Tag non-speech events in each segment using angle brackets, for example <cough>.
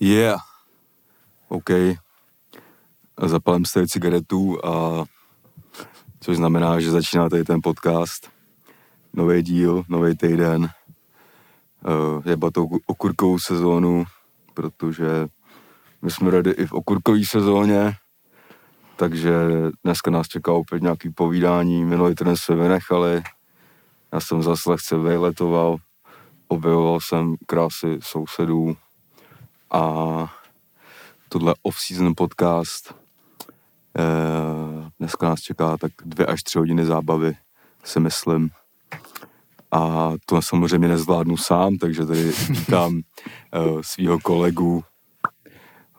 Yeah. OK. Zapalím si cigaretu a což znamená, že začíná tady ten podcast. Nový díl, nový týden. Uh, jeba tou okurkovou sezónu, protože my jsme rady i v okurkové sezóně, takže dneska nás čeká opět nějaký povídání. Minulý týden jsme vynechali, já jsem zase lehce vejletoval, objevoval jsem krásy sousedů a tohle off-season podcast. Eh, dneska nás čeká tak dvě až tři hodiny zábavy, si myslím. A to samozřejmě nezvládnu sám, takže tady vítám uh, svého kolegu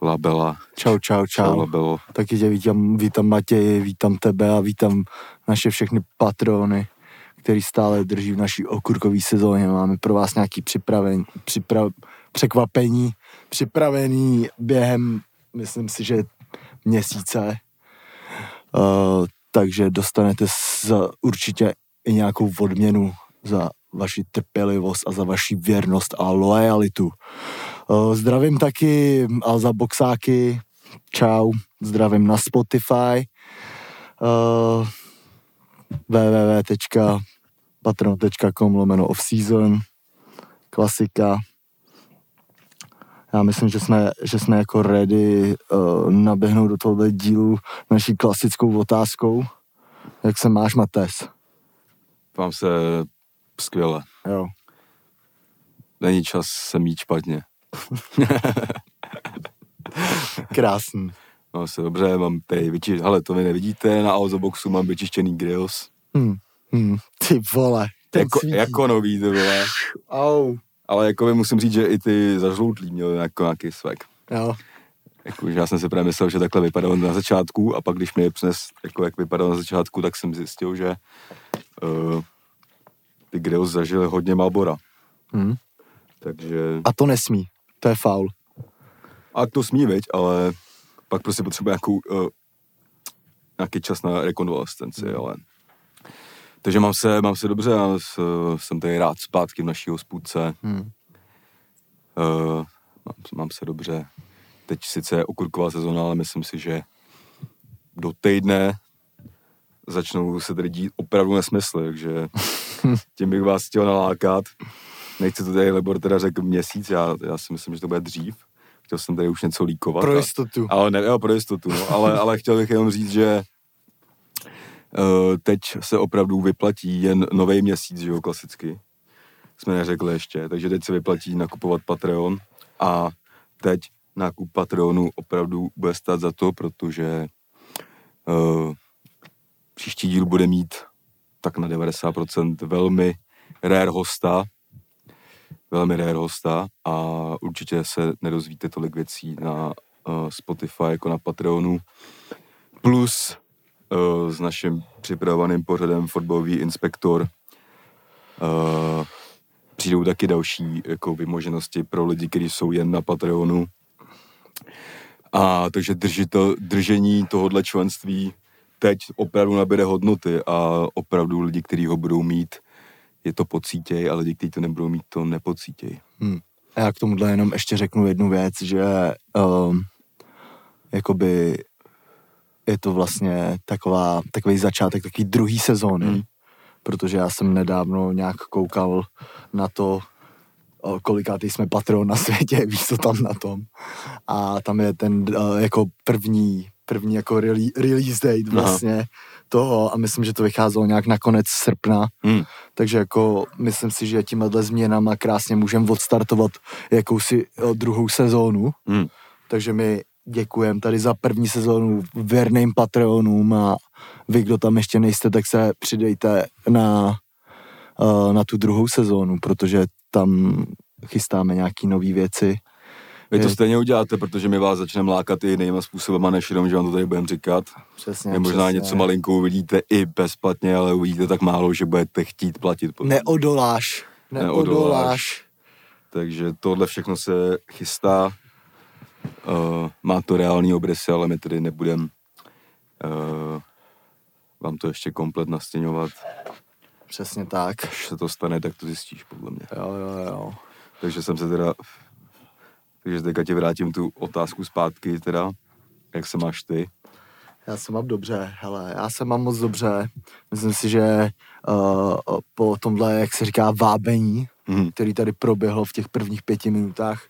Labela. Čau, čau, čau. čau Labelo. Taky tě vítám, vítám Matěji, vítám tebe a vítám naše všechny patrony, který stále drží v naší okurkové sezóně. Máme pro vás nějaký připravení, připra, překvapení, připravený během, myslím si, že měsíce. Uh, takže dostanete za určitě i nějakou odměnu za vaši trpělivost a za vaši věrnost a loajalitu. Uh, zdravím taky Alza Boxáky, čau, zdravím na Spotify, uh, www.patron.com lomeno off-season, klasika. Já myslím, že jsme, že jsme jako ready uh, naběhnout do tohoto dílu naší klasickou otázkou. Jak se máš, Mates? Mám se skvěle. Jo. Není čas se mít špatně. <laughs> Krásný. Mám se dobře, mám tady vyčištěný, ale to vy nevidíte, na Alzoboxu mám vyčištěný grills. Hmm. Hmm. Ty vole. Jako, jako nový, ty vole. Au. Ale jako by musím říct, že i ty zažloutlý měl jako nějaký svek. Jo. Jako, že já jsem si právě myslel, že takhle vypadal na začátku a pak když mi je přines, jako jak vypadal na začátku, tak jsem zjistil, že uh, ty grills zažili hodně Malbora. Hmm. Takže... A to nesmí. To je faul. A to smí, viď, ale pak prostě potřebuje nějakou, uh, nějaký čas na rekonvalescenci, hmm. ale... Takže mám se, mám se dobře, já jsem tady rád zpátky v naší hospůdce. Hmm. Uh, mám, mám se dobře. Teď sice je okurková sezóna, ale myslím si, že do týdne začnou se tady dít opravdu nesmysly, takže <laughs> tím bych vás chtěl nalákat. Nechci to tady Lebor teda řekl měsíc, já, já si myslím, že to bude dřív. Chtěl jsem tady už něco líkovat. Pro jistotu. A, ale ne, jo, pro jistotu, no. ale, ale chtěl bych jenom říct, že teď se opravdu vyplatí jen nový měsíc, jo, klasicky. Jsme neřekli ještě, takže teď se vyplatí nakupovat Patreon a teď nákup Patreonu opravdu bude stát za to, protože uh, příští díl bude mít tak na 90% velmi rare hosta, velmi rare hosta a určitě se nedozvíte tolik věcí na uh, Spotify jako na Patreonu. Plus s naším připravovaným pořadem Fotbalový inspektor uh, přijdou taky další jako vymoženosti pro lidi, kteří jsou jen na Patreonu. A takže držitel, držení tohohle členství teď opravdu nabere hodnoty a opravdu lidi, kteří ho budou mít, je to pocítěj a lidi, kteří to nebudou mít, to nepocítěj. Hmm. A já k tomuhle jenom ještě řeknu jednu věc, že um, jakoby je to vlastně taková, takový začátek takový druhý sezóny, hmm. protože já jsem nedávno nějak koukal na to, kolikátý jsme patron na světě, <laughs> víš co tam na tom. A tam je ten uh, jako první první jako release date vlastně Aha. toho a myslím, že to vycházelo nějak na konec srpna, hmm. takže jako myslím si, že tímhle změnama krásně můžeme odstartovat jakousi druhou sezónu, hmm. takže my děkujeme tady za první sezónu věrným Patreonům a vy, kdo tam ještě nejste, tak se přidejte na, na tu druhou sezónu, protože tam chystáme nějaký nové věci vy to stejně uděláte, protože my vás začneme lákat i jinýma způsobama, než jenom, že vám to tady budeme říkat. Přesně, Vy možná přesně. něco malinko uvidíte i bezplatně, ale uvidíte tak málo, že budete chtít platit. Neodoláš. Neodoláš. Neodoláš. Takže tohle všechno se chystá. Uh, má to reální obrysy, ale my tedy nebudeme uh, vám to ještě komplet nastěňovat. Přesně tak. Až se to stane, tak to zjistíš, podle mě. Jo, jo, jo. Takže jsem se teda Takže teďka ti vrátím tu otázku zpátky teda. Jak se máš ty? Já se mám dobře, hele, já se mám moc dobře. Myslím si, že uh, po tomhle, jak se říká, vábení, Mhm. který tady proběhlo v těch prvních pěti minutách,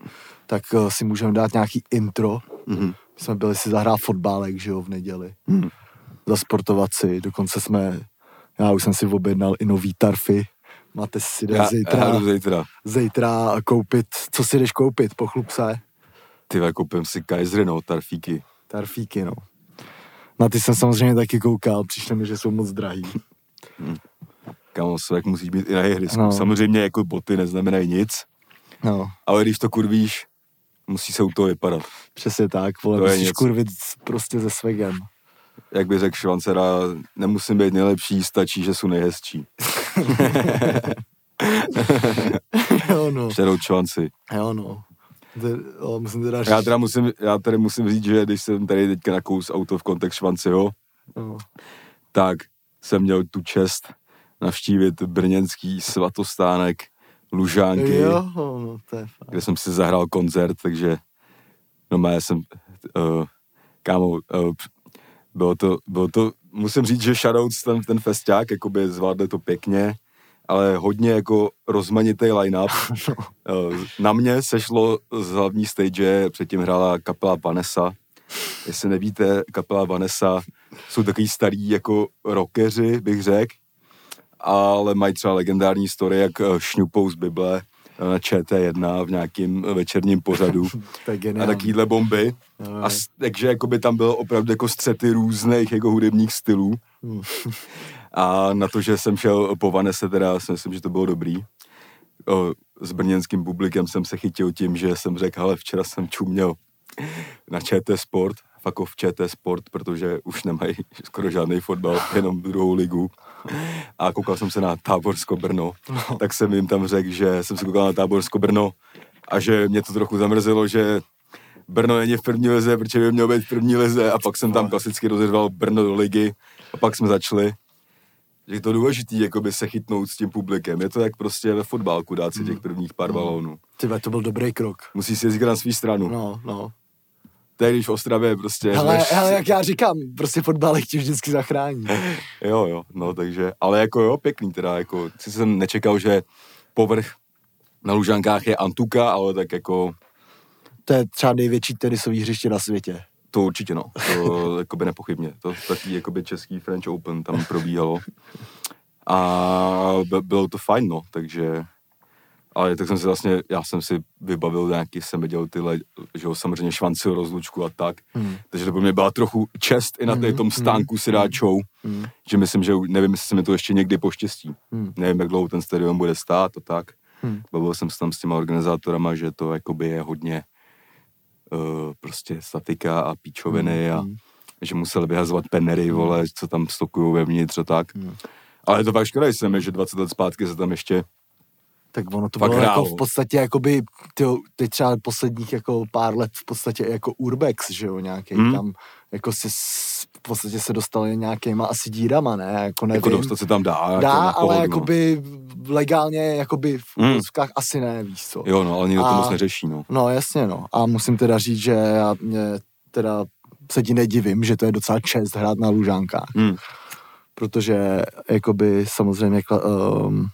tak uh, si můžeme dát nějaký intro. Mhm. My jsme byli si zahrát fotbálek, že jo, v neděli. Mhm. Zasportovat si, dokonce jsme, já už jsem si objednal i nový tarfy. Máte si jde Já, zítra, já zítra. zítra koupit, co si jdeš koupit, pochlup se. Ty koupím si Kaisery, no, tarfíky. Tarfíky, no. Na ty jsem samozřejmě taky koukal, přišlo mi, že jsou moc drahý. Kámo, svek musí být i na hřisku. No. Samozřejmě jako boty neznamenají nic, No, ale když to kurvíš, musí se u toho vypadat. přesně tak, vole, To musíš něco. kurvit prostě ze svegem. Jak by řekl Švancera, nemusím být nejlepší, stačí, že jsou nejhezčí. <laughs> jo, no, Šerou čvanci. jo, no. Jo, musím teda Já teda musím, já tady musím říct, že když jsem tady teďka nakous auto v kontext Švanciho, no. tak jsem měl tu čest navštívit brněnský svatostánek Lužánky, Jo, no, to je fakt. kde jsem si zahrál koncert, takže no já jsem, uh, kámo, uh, bylo to, bylo to, musím říct, že shoutouts ten, ten festiák, jakoby zvládli to pěkně, ale hodně jako rozmanitý line-up. <laughs> Eh, Na mě sešlo z hlavní stage, předtím hrála kapela Vanessa. Jestli nevíte, kapela Vanessa jsou takový starý jako rockeři, bych řekl, ale mají třeba legendární story, jak eh, šňupou z Bible eh, na ČT1 v nějakým večerním pořadu <laughs> a takovýhle bomby. Jo, A takže jakoby tam bylo opravdu jako střety různých jako hudebních stylů. Hmm. A na to, že jsem šel po Vanese, teda si myslím, že to bylo dobrý. O, s brněnským publikem jsem se chytil tím, že jsem řekl, ale včera jsem čuměl na ČT Sport, fakt v ČT Sport, protože už nemají <laughs> skoro žádný fotbal, jenom druhou ligu. A koukal jsem se na Táborsko Brno, No. tak jsem jim tam řekl, že jsem se koukal na Táborsko Brno a že mě to trochu zamrzelo, že Brno není v první lize, protože by mělo být v první lize a pak jsem tam klasicky rozerval Brno do ligy a pak jsme začali. Že je to důležitý, jakoby se chytnout s tím publikem. Je to jak prostě ve fotbálku dát si těch prvních pár balónů. Ty vole, to byl dobrý krok. Musí si jezdit na svou stranu. No, no. Když v Ostravě prostě... Hele, jdeš- hele, jak já říkám, prostě fotbalek tě vždycky zachrání. <laughs> Jo, jo, no takže, ale jako jo, pěkný teda, jako, si jsem nečekal, že povrch na Lužankách je Antuka, ale tak jako, To je třeba největší tenisový hřiště na světě. to určitě no, to <laughs> jakoby nepochybně, to taky jakoby český French Open tam probíhalo a by- bylo to fajn, no, takže, ale tak jsem si vlastně, já jsem si vybavil nějaký, jsem viděl tyhle, že jo, samozřejmě švanci rozlučku a tak, Hmm. takže to pro mě byla trochu čest i na té tom stánku si dát show, Hmm. že myslím, že nevím, jestli se mi to ještě někdy poštěstí. Hmm. Nevím, jak dlouho ten stadion bude stát a tak. Hmm. Bavil jsem se tam s těma organizátorama, že to jakoby je hodně uh, prostě statika a píčoviny a Hmm. že museli vyhazovat penery, vole, co tam stokují vevnitř a tak. Hmm. Ale je to fakt škoda, že 20 let zpátky se tam ještě Tak ono to Fakt bylo jako v podstatě jakoby, tyjo, teď třeba posledních jako pár let v podstatě jako urbex, že jo, nějaký Hmm. tam, jako si v podstatě se dostali nějakýma asi dírama, ne, jako nevím. jako dostat se tam dá. jako Dá, na ale pohodu, no. jakoby legálně, jakoby v Hmm. asi ne, víš co. Jo, no, ale nikdo to moc neřeší, no. No jasně, no. A musím teda říct, že já mě teda se ti nedivím, že to je docela čest hrát na Lužánkách, Hmm. protože jakoby samozřejmě um,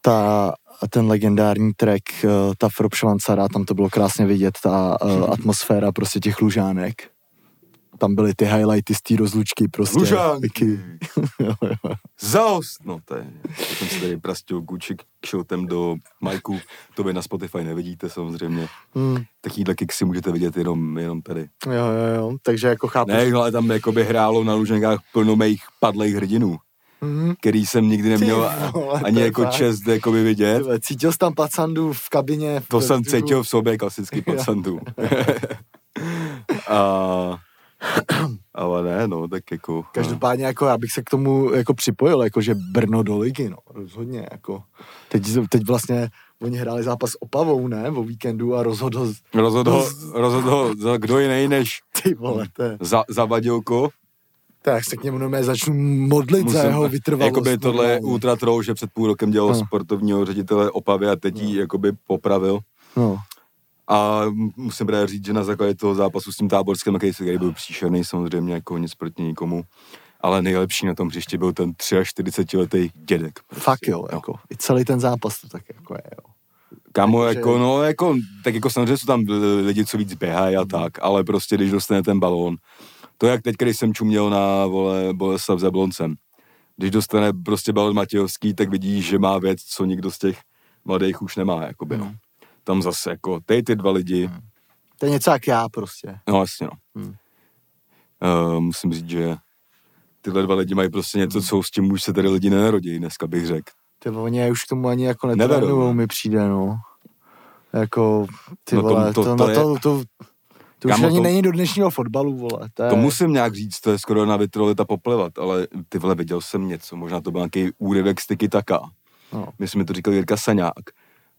ta ten legendární track, uh, ta Frop Švancara, tam to bylo krásně vidět, ta uh, atmosféra prostě těch Lužánek. Tam byly ty highlighty z té rozlučky prostě. Lužánky. <laughs> Zaost! No to je, jsem si tady prastil Gucci kšoutem do Majku, to vy na Spotify nevidíte samozřejmě. Hmm, Takovýhle kiksy můžete vidět jenom, jenom tady. jo, jo, jo, takže jako chápu. Ne, ale tam jakoby hrálo na Luženkách plno mých padlých hrdinů, Mhm. který jsem nikdy neměl Ty vole, ani jako fakt. čest jakoby vidět. Ty vole, Cítil jsi tam pacandu v kabině? v To jsem cítil v sobě klasický pacantu. <laughs> A, ale ne, no, tak jako... Každopádně jako já bych se k tomu jako připojil, jako že Brno do ligy, no, rozhodně, jako. Teď, teď vlastně oni hráli zápas s Opavou, ne, o víkendu a rozhodl, Rozhodl, ho- rozhodl ho za kdo jiný než ty vole, to je, za, Zavadilko. Tak se k němu normálně začnu modlit za jeho vytrvalost. Jakoby tohle je ultra troll, že před půl rokem dělal No. sportovního ředitele Opavy a teď jí jakoby popravil. No, A musím právě říct, že na základě toho zápasu s tím táborským, který byl příšerný, samozřejmě jako nic proti nikomu, ale nejlepší na tom hřišti byl ten 43 letý dědek. Prostě, Fakt jo, jako, i celý ten zápas to tak jako je, jo. Kámo, jako, no, jako, tak jako samozřejmě jsou tam lidi, co víc běhají a tak, ale prostě, když dostane ten balón, to jak teď, když jsem čuměl na, vole, Boleslav s Jabloncem, když dostane prostě balón Matějovský, tak vidíš, že má věc, co nikdo z těch mladých už nemá, jakoby, no. Tam zase, jako, ty ty dva lidi. Hmm. To je něco jak já prostě. No, jasně, no. Hmm. Uh, musím říct, že tyhle dva lidi mají prostě něco, co s tím už se tady lidi nenarodí, dneska bych řekl. Ty oni už k tomu ani jako netrénujou, mi přijde, no. Jako, ty no vole, to, to, to, to, to, to, to už ani to, není do dnešního fotbalu, vole. To, je... to musím nějak říct, to je skoro na vitrolita poplevat, ale ty vole, viděl jsem něco, možná to byl nějaký úryvek styky taka. No. Myslím, mi to říkal Jirka Saňák.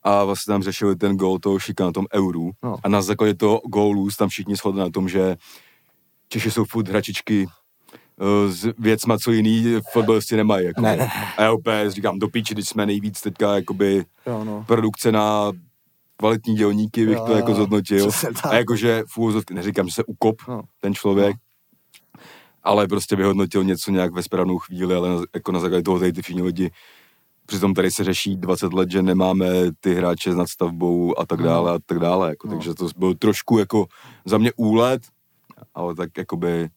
A vlastně tam řešili ten gól toho šika na tom euru. No. A na základě toho gólu tam všichni shodli na tom, že Češi jsou furt hračičky uh, s věcma, co jiný fotbalisti nemají. Jako. Ne, ne. A já úplně říkám, do píči, když jsme nejvíc teďka jakoby jo, no. produkce na kvalitní dělníky, bych jo, to jako zhodnotil. A jakože v úvozovky, neříkám, že se ukop no. ten člověk, no. ale prostě vyhodnotil něco nějak ve správnou chvíli, ale na, jako na základě toho tady ty všichni lidi Přitom tady se řeší 20 let, že nemáme ty hráče s nadstavbou a tak no. dále a tak dále. Jako, no. Takže to byl trošku jako za mě úlet, ale tak jakoby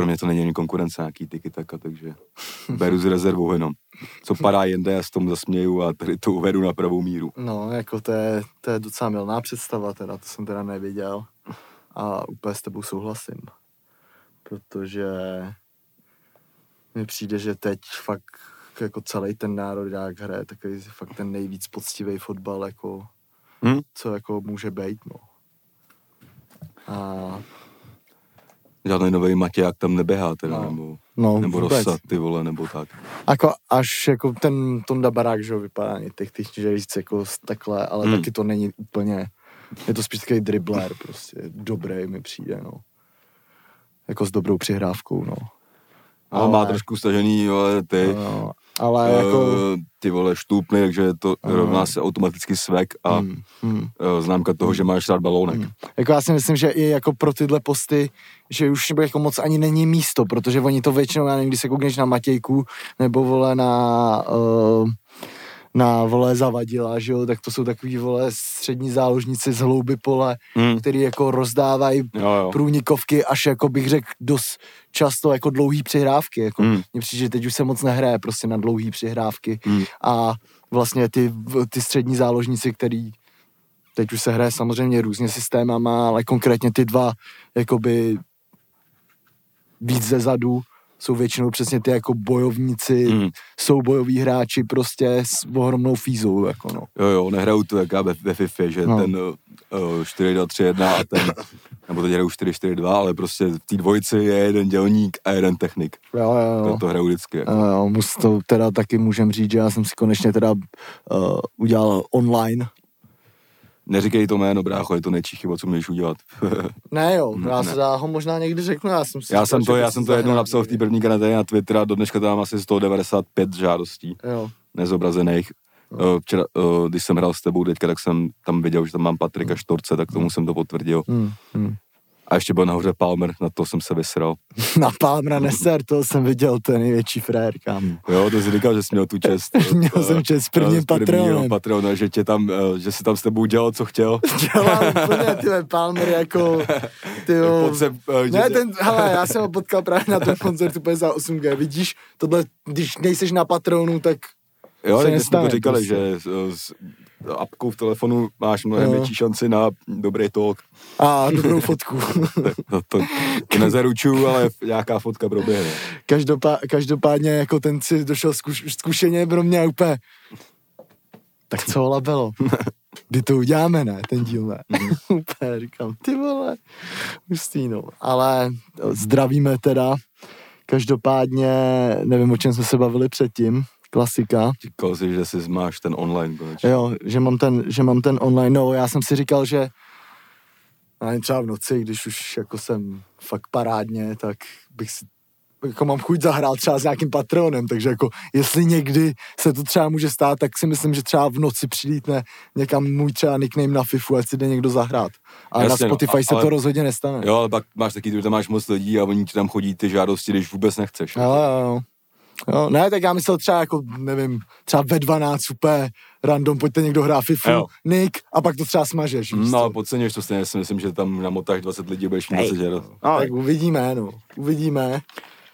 pro mě to není ani konkurence nějaký tyky taka, takže beru z rezervou jenom. Co padá jinde, já s tomu zasměju a tady to uvedu na pravou míru. No, jako to je, to je docela milná představa, teda, to jsem teda neviděl a úplně s tebou souhlasím, protože mi přijde, že teď fakt jako celý ten národ jak hraje takový fakt ten nejvíc poctivý fotbal, jako, hmm? co jako může být, no. A žádný nový Matěják tam neběhá teda, no. nebo, no, nebo Rosa, ty vole, nebo tak. Jako až jako ten Tonda Barák, že vypadá technicky víc jako takhle, ale hmm. taky to není úplně, je to spíš takový dribbler prostě, dobrý mi přijde, no. Jako s dobrou přihrávkou, no. Ale, ale má trošku stažený, ale ty. No, ale uh, jako... Ty vole štůpny, takže to uh, rovná se automaticky svek a hmm. Uh, známka toho, že máš rád balónek. Hmm. Jako já si myslím, že i jako pro tyhle posty, že už jako moc ani není místo, protože oni to většinou, já nevím, když se koukneš na Matějku, nebo vole na... Uh, na vole zavadila, že jo, tak to jsou takový vole střední záložníci z hlouby pole, mm. který jako rozdávají jo, jo. průnikovky až jako bych řekl dost často jako dlouhý přihrávky, jako mm. mně přijde, že teď už se moc nehraje prostě na dlouhý přihrávky mm. a vlastně ty, ty střední záložníci, který teď už se hraje samozřejmě různě systémama, ale konkrétně ty dva jakoby víc ze zadu, jsou většinou přesně ty jako bojovníci, mm. jsou bojoví hráči prostě s ohromnou fízou, jako no. Jo, jo, nehrajou to jaká ve, ve FIFA, že no. ten uh, 4-2-3-1 a ten, <laughs> nebo teď hrajou 4-4-2, ale prostě v té dvojici je jeden dělník a jeden technik. Jo, jo, jo. To, to hrajou vždycky. Jako. Jo, jo, mus to teda taky můžem říct, že já jsem si konečně teda uh, udělal online Neříkej to jméno, brácho, je to nejčí chyba, co můžeš udělat. <laughs> ne jo, já, se, já ho možná někdy řeknu, já jsem si Já jsem to, já jsem to jednou napsal v té první karanténě na Twitter a do dneška tam asi 195 žádostí. Jo. Nezobrazených. Jo. Včera, když jsem hrál s tebou teďka, tak jsem tam viděl, že tam mám Patrika Štorce, tak tomu jsem to potvrdil. Hmm. Hmm. A ještě byl nahoře Palmer, na to jsem se vysral. <laughs> na Palmera neser, to jsem viděl, to je největší frér, kam. Jo, to jsi říkal, že jsi měl tu čest. <laughs> měl jsem čest s prvním patronem. patronem, že, tě tam, eh, že si tam s tebou dělal, co chtěl. <laughs> Dělal úplně, ty Palmer jako, ty Podseb, uh, Ne, jsi... ten, hele, já jsem ho potkal právě na tom koncertu za 8G, vidíš, tohle, když nejseš na patronu, tak Jo, tak jsme to říkali, prostě. že s, apkou v telefonu máš mnohem větší šanci na dobrý talk. A dobrou fotku. <laughs> to, to, to nezaručuju, ale nějaká fotka proběhne. Každopá, každopádně jako ten si došel zkuš, zkušeně pro mě úplně tak co labelo? <laughs> Kdy to uděláme, ne? Ten díl, ne? Mm. <laughs> úplně říkám, ty vole, hustý, no. Ale zdravíme teda. Každopádně, nevím, o čem jsme se bavili předtím, klasika. Říkal jsi, že si máš ten online konečně. Jo, že mám ten, že mám ten online, no já jsem si říkal, že ani třeba v noci, když už jako jsem fakt parádně, tak bych si jako mám chuť zahrát třeba s nějakým patronem, takže jako jestli někdy se to třeba může stát, tak si myslím, že třeba v noci přilítne někam můj třeba nickname na FIFU, ať si jde někdo zahrát. A Jasně, na no, Spotify a- se ale- to rozhodně nestane. Jo, ale pak máš taky, že tam máš moc lidí a oni ti tam chodí ty žádosti, když vůbec nechceš. Jo, jo, jo. Jo, ne, tak já myslel třeba jako, nevím, třeba ve 12 úplně random, pojďte někdo hrát FIFU, Jo. Nick, a pak to třeba smažeš. víš No, ale podceňuješ to stejně, si myslím, že tam namotáš 20 lidí, budeš mít Hej. 20 žádost. No, tak uvidíme, no. Uvidíme.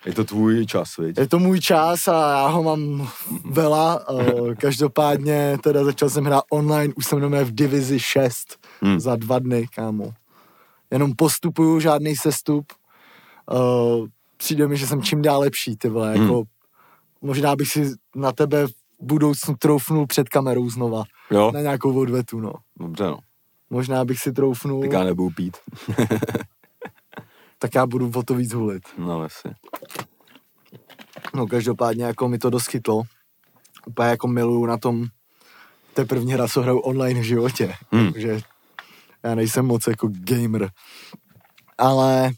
Je to tvůj čas, viď? Je to můj čas a já ho mám vela. <laughs> eh, Každopádně teda začal jsem hrát online, už jsem v divizi 6 Hmm. za dva dny, kámo. Jenom postupuju, žádný sestup. Eh, Přijde mi, že jsem čím dál lepší, ty vole, jako možná bych si na tebe v budoucnu troufnul před kamerou znova, Jo, na nějakou odvetu, no. dobře no. Možná bych si troufnul, Tak já nebudu pít. <laughs> tak já budu o to víc hulit. No, asi. No každopádně jako mi to dost chytlo. Úplně jako miluju na tom, to je první hra, co hraju online v životě. Hmm. Takže já nejsem moc jako gamer. Ale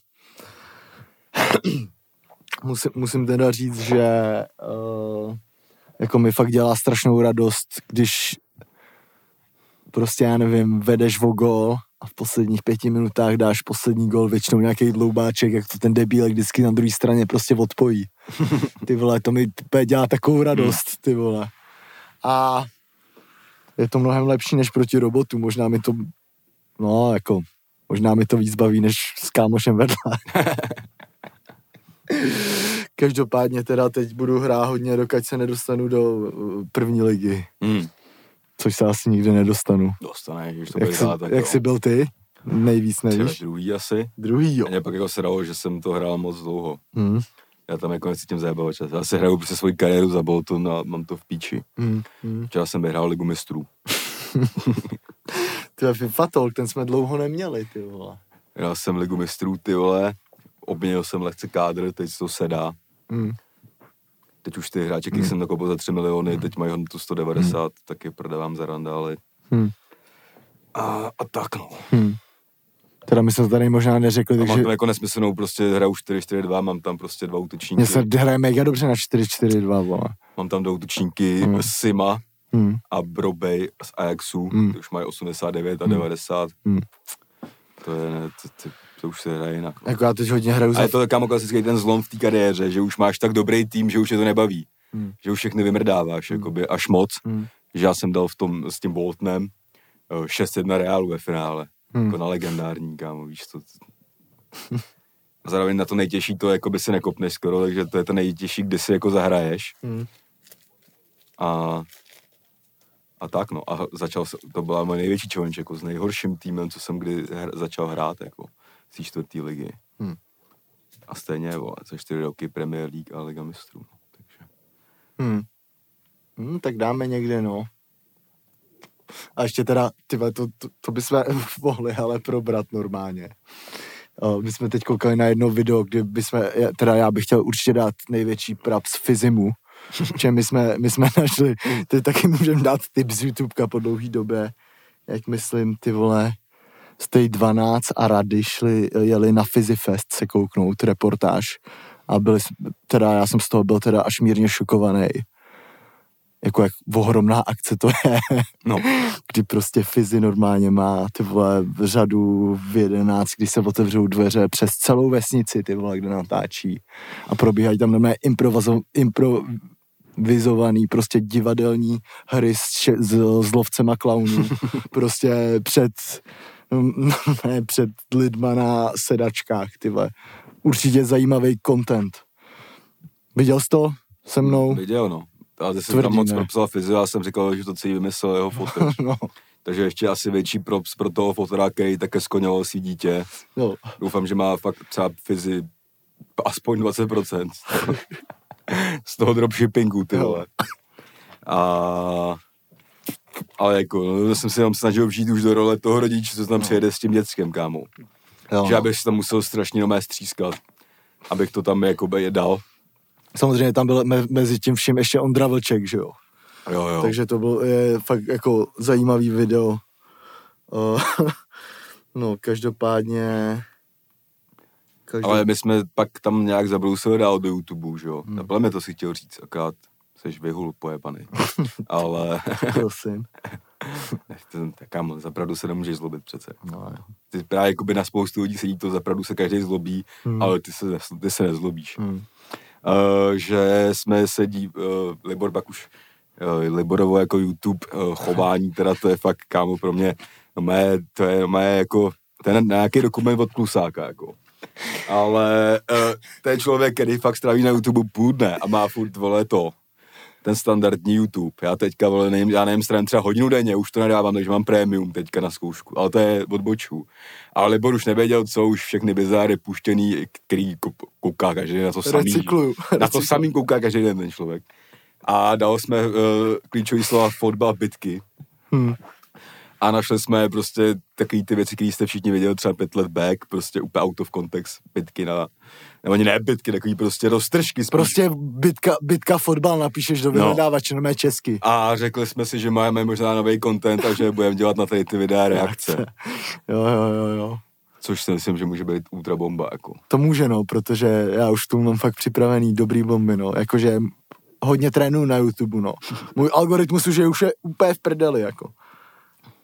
<clears throat> musím, musím teda říct, že uh, jako mi fakt dělá strašnou radost, když prostě já nevím, vedeš o gol a v posledních pěti minutách dáš poslední gol, většinou nějaký dloubáček, jak to ten debílek vždycky na druhé straně prostě odpojí. <laughs> Ty vole, to mi dělá takovou radost, ty vole. A je to mnohem lepší než proti robotu, možná mi to, no jako, možná mi to víc baví, než s kámošem vedle. <laughs> Každopádně teda teď budu hrát hodně, dokud se nedostanu do uh, první ligy, Hmm. což se asi nikdy nedostanu. Dostaneš, když to Jak jsi, tak jak jo. jsi byl ty? Nejvíc Třeba nevíš? druhý asi. Druhý jo. A mě pak jako se dalo, že jsem to hrál moc dlouho. Hmm. Já tam jako nechci tím zajebavat čas. Já si hraju prostě svoji kariéru za Bolton a mám to v píči. Hmm. Hmm. Včera jsem vyhrál ligu mistrů. <laughs> Ty FIFA Talk, ten jsme dlouho neměli, ty vole. Hrál jsem ligu mistrů, ty vole. Obměnil jsem lehce kádr, teď to se dá. Hmm. Teď už ty hráči, kterých jsem nakoupil za 3 miliony, teď mají hodnotu 190, tak je prodávám za randály. Hmm. A, a tak no. Hmm. Teda my jsme to tady možná neřekli, A mám takže tam jako nesmyslnou prostě hraju 4-4-2, mám tam prostě dva útočníky. mě se hraje mega dobře na 4-4-2, vole. Mám tam dva útočníky, Hmm. Sima Hmm. a Brobej z Ajaxu, ty už mají 89 a Hmm. 90. Hmm. To je, ne, to, to, to už se hraje jinak. no. Jako já teď hodně hraju A za... je to kámo klasický ten zlom v té kariéře, že už máš tak dobrý tým, že už je to nebaví. Hmm. Že už všechny vymrdáváš, jakoby až moc. Hmm. Že já jsem dal v tom s tím Boltonem eh, 6-1 Reálu ve finále. Hmm. Jako na legendární, kámo, víš to. A zároveň na to nejtěžší to jako by si nekopneš skoro, takže to je to nejtěžší, kdy si jako zahraješ. Hmm. A, a tak no, a začal se, to byla moje největší challenge, jako s nejhorším týmem, co jsem kdy hr, začal hrát, jako z té čtvrtý ligy. Hmm. A stejně, vole, za čtyři roky Premier League a Liga mistrů. no, Takže. Hmm. Hmm, tak dáme někde, no. A ještě teda, tyhle, to, to, to bychom <laughs> mohli ale probrat normálně. Uh, my jsme teď koukali na jedno video, kde bychom, teda já bych chtěl určitě dát největší prap z Fizimu, že my jsme, my jsme <laughs> našli, ty taky můžeme dát tip z YouTubeka po dlouhý době, jak myslím, ty vole, Stay 12 a Rady šli, jeli na Fizifest se kouknout, reportáž a byli, teda já jsem z toho byl teda až mírně šokovaný. Jako jak ohromná akce to je, No, <laughs> kdy prostě Fizi normálně má ty vole v řadu v 11, kdy se otevřou dveře přes celou vesnici, ty vole, kde natáčí. A probíhají tam normálně improvizo, improvizovaný prostě divadelní hry s, če- s, s lovcema klaunů, <laughs> prostě před <laughs> ne, před lidma na sedačkách, ty vole. Určitě zajímavý content. Viděl jsi to se mnou? viděl, no. A ty jsi tam moc ne? propsal fyzio, já jsem říkal, že to celý vymyslel jeho <laughs> fotek. no, Takže ještě asi větší props pro toho fotera, který také skoňoval si dítě. no. Doufám, že má fakt třeba fyzi aspoň 20% z toho dropshippingu, ty Jo. vole. A, ale jako, no, jsem se jenom snažil vžít už do role toho rodiče, co tam přijede s tím dětskem, kámo. jo. Že abych si tam musel strašně nomé střískat, abych to tam jako by dal. Samozřejmě tam byl me, mezi tím vším ještě Ondra Vlček, že jo? Jo, jo. Takže to byl je fakt jako zajímavý video. Uh, <laughs> no, každopádně Každý... Ale my jsme pak tam nějak zabrousili dál do YouTube, že jo. Hmm. Mě to si chtěl říct, akorát jsi vyhul pojebaný. <laughs> Ale Prosím. <laughs> ten, kámo, zapravdu se nemůžeš zlobit přece. No, jo. Ty právě jakoby na spoustu lidí sedí to, zapravdu se každý zlobí, Hmm. ale ty se, ty se nezlobíš. Hmm. Uh, že jsme se dí, uh, Libor pak už, uh, Liborovo jako YouTube uh, chování, teda to je fakt, kámo, pro mě, no mé, to je mé jako, ten nějaký dokument od Klusáka, jako. Ale uh, je člověk, který fakt stráví na YouTube půl dne a má furt, vole, to, ten standardní YouTube. Já teďka, vole, nevím, já nevím, strávím třeba hodinu denně, už to nedávám, takže mám premium teďka na zkoušku, ale to je od bočů. Ale Libor už nevěděl, co, už všechny bizáry puštěný, který kou- kouká každý den na to samý. Recykluju. Na to samý kouká každý den ten člověk. A dal jsme uh, klíčový slova fotbal bitky. Hmm. A našli jsme prostě takový ty věci, které jste všichni viděli třeba pět let back, prostě úplně out of context, bitky na, nebo ani ne bitky, takový prostě roztržky spíš. Prostě bitka, bitka fotbal napíšeš do No. vyhledávače, no česky. A řekli jsme si, že máme možná nový content a že budeme dělat na tady ty videa reakce. <laughs> Jo, jo, jo, jo. Což si myslím, že může být ultra bomba, jako. To může, no, protože já už tu mám fakt připravený dobrý bomby, no. Jakože hodně trénuju na YouTube, no. Můj algoritmus už je, už je úplně v prdeli, jako.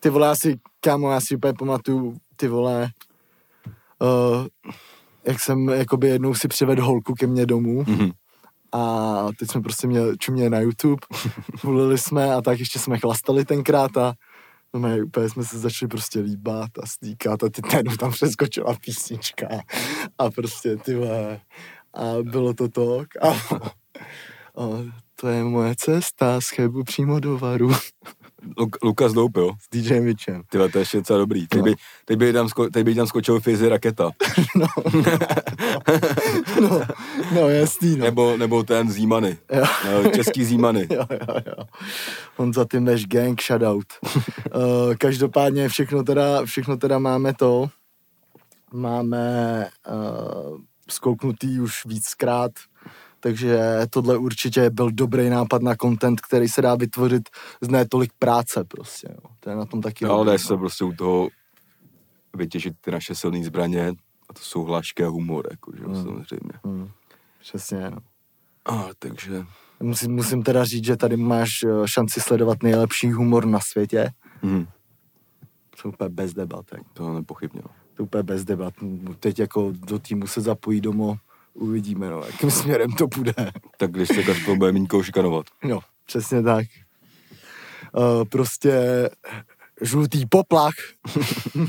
Ty vole, já si, kámo, já si úplně pamatuju, ty vole, uh, jak jsem jakoby jednou si přivedl holku ke mně domů. Mhm. a teď jsme prostě měli, čumě na YouTube, <laughs> volili jsme a tak ještě jsme chlastali tenkrát a no mé, úplně jsme se začali prostě líbat a stýkat a ty najednou tam přeskočila písnička. A prostě ty a bylo to to a, <laughs> a to je moje cesta z Chebu přímo do Varu Luk- Lukas Doupil. s DJ Mitchem. Tyhle, to je ještě docela dobrý. Teď No. by, teď by, tam, sko- teď by tam skočil Fizi raketa. <laughs> No, no jasný, no. Nebo, nebo ten Zímany. Jo. No, Český Zímany. <laughs> Jo, jo, jo. Honza Timeš Gang, shoutout. uh, <laughs> každopádně všechno teda, všechno teda máme to, máme uh, zkouknutý už víckrát, takže tohle určitě byl dobrý nápad na content, který se dá vytvořit z ne tolik práce prostě, jo. To je na tom taky Ale dobrý, dá se prostě u toho vytěžit ty naše silné zbraně a to jsou hlášky a humor, jako, že Hmm. samozřejmě. Hmm, přesně, no. A, takže... Musím, musím teda říct, že tady máš eh, šanci sledovat nejlepší humor na světě. Mhm, To úplně bez debat. Jako. to nepochybně. no. To úplně bez debat. Teď jako do týmu se zapojí domů, uvidíme, no, jakým směrem to půjde. <laughs> Tak když se Kašpel bude mínkou šikanovat. No, přesně tak. Uh, prostě žlutý poplach. <laughs>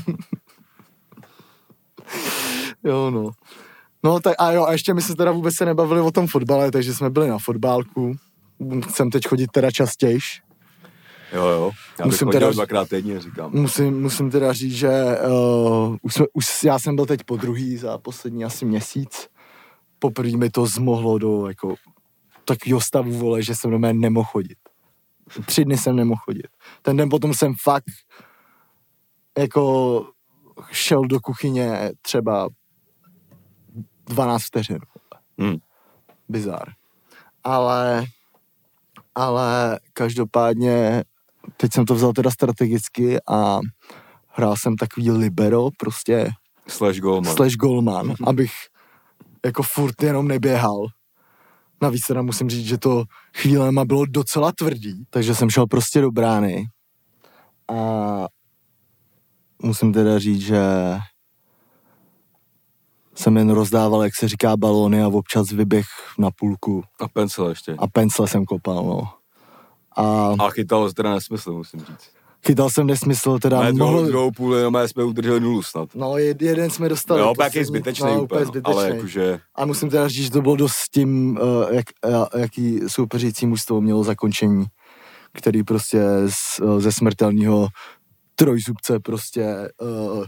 jo, no. No, tak a jo, a ještě my se teda vůbec se nebavili o tom fotbale, takže jsme byli na fotbálku. Chcem teď chodit teda častějš. Jo, jo. Já Musím teda- dvakrát týdně, říkám. Musím, musím teda říct, že uh, už, jsme, už já jsem byl teď po druhý za poslední asi měsíc. Poprvé mi to zmohlo do jako takového stavu, vole, že jsem do mě nemohl chodit. Tři dny jsem nemohl chodit. Ten den potom jsem fakt jako šel do kuchyně třeba 12 vteřin. Hmm. Bizar. Ale, ale každopádně teď jsem to vzal teda strategicky a hrál jsem takový libero, prostě Slash Goldman. slash golman, abych jako furt jenom neběhal. Navíc teda musím říct, že to chvílema bylo docela tvrdý, takže jsem šel prostě do brány a musím teda říct, že jsem jen rozdával, jak se říká, balóny a občas vyběh na půlku A pencil ještě. a pencile jsem kopal, no. A A chytal teda nesmysl, musím říct. Chytal jsem nesmysl, teda Ale druhou, mohl... druhou půli no, jsme udrželi nulu snad. No, jed, jeden jsme dostali. Jo, pak je zbytečný no, úplně, no, zbytečný. ale jakože... A musím teda říct, že to bylo dost s tím, uh, jak, uh, jaký soupeřící mužstvo mělo zakončení, který prostě z, uh, ze smrtelného trojzubce prostě uh,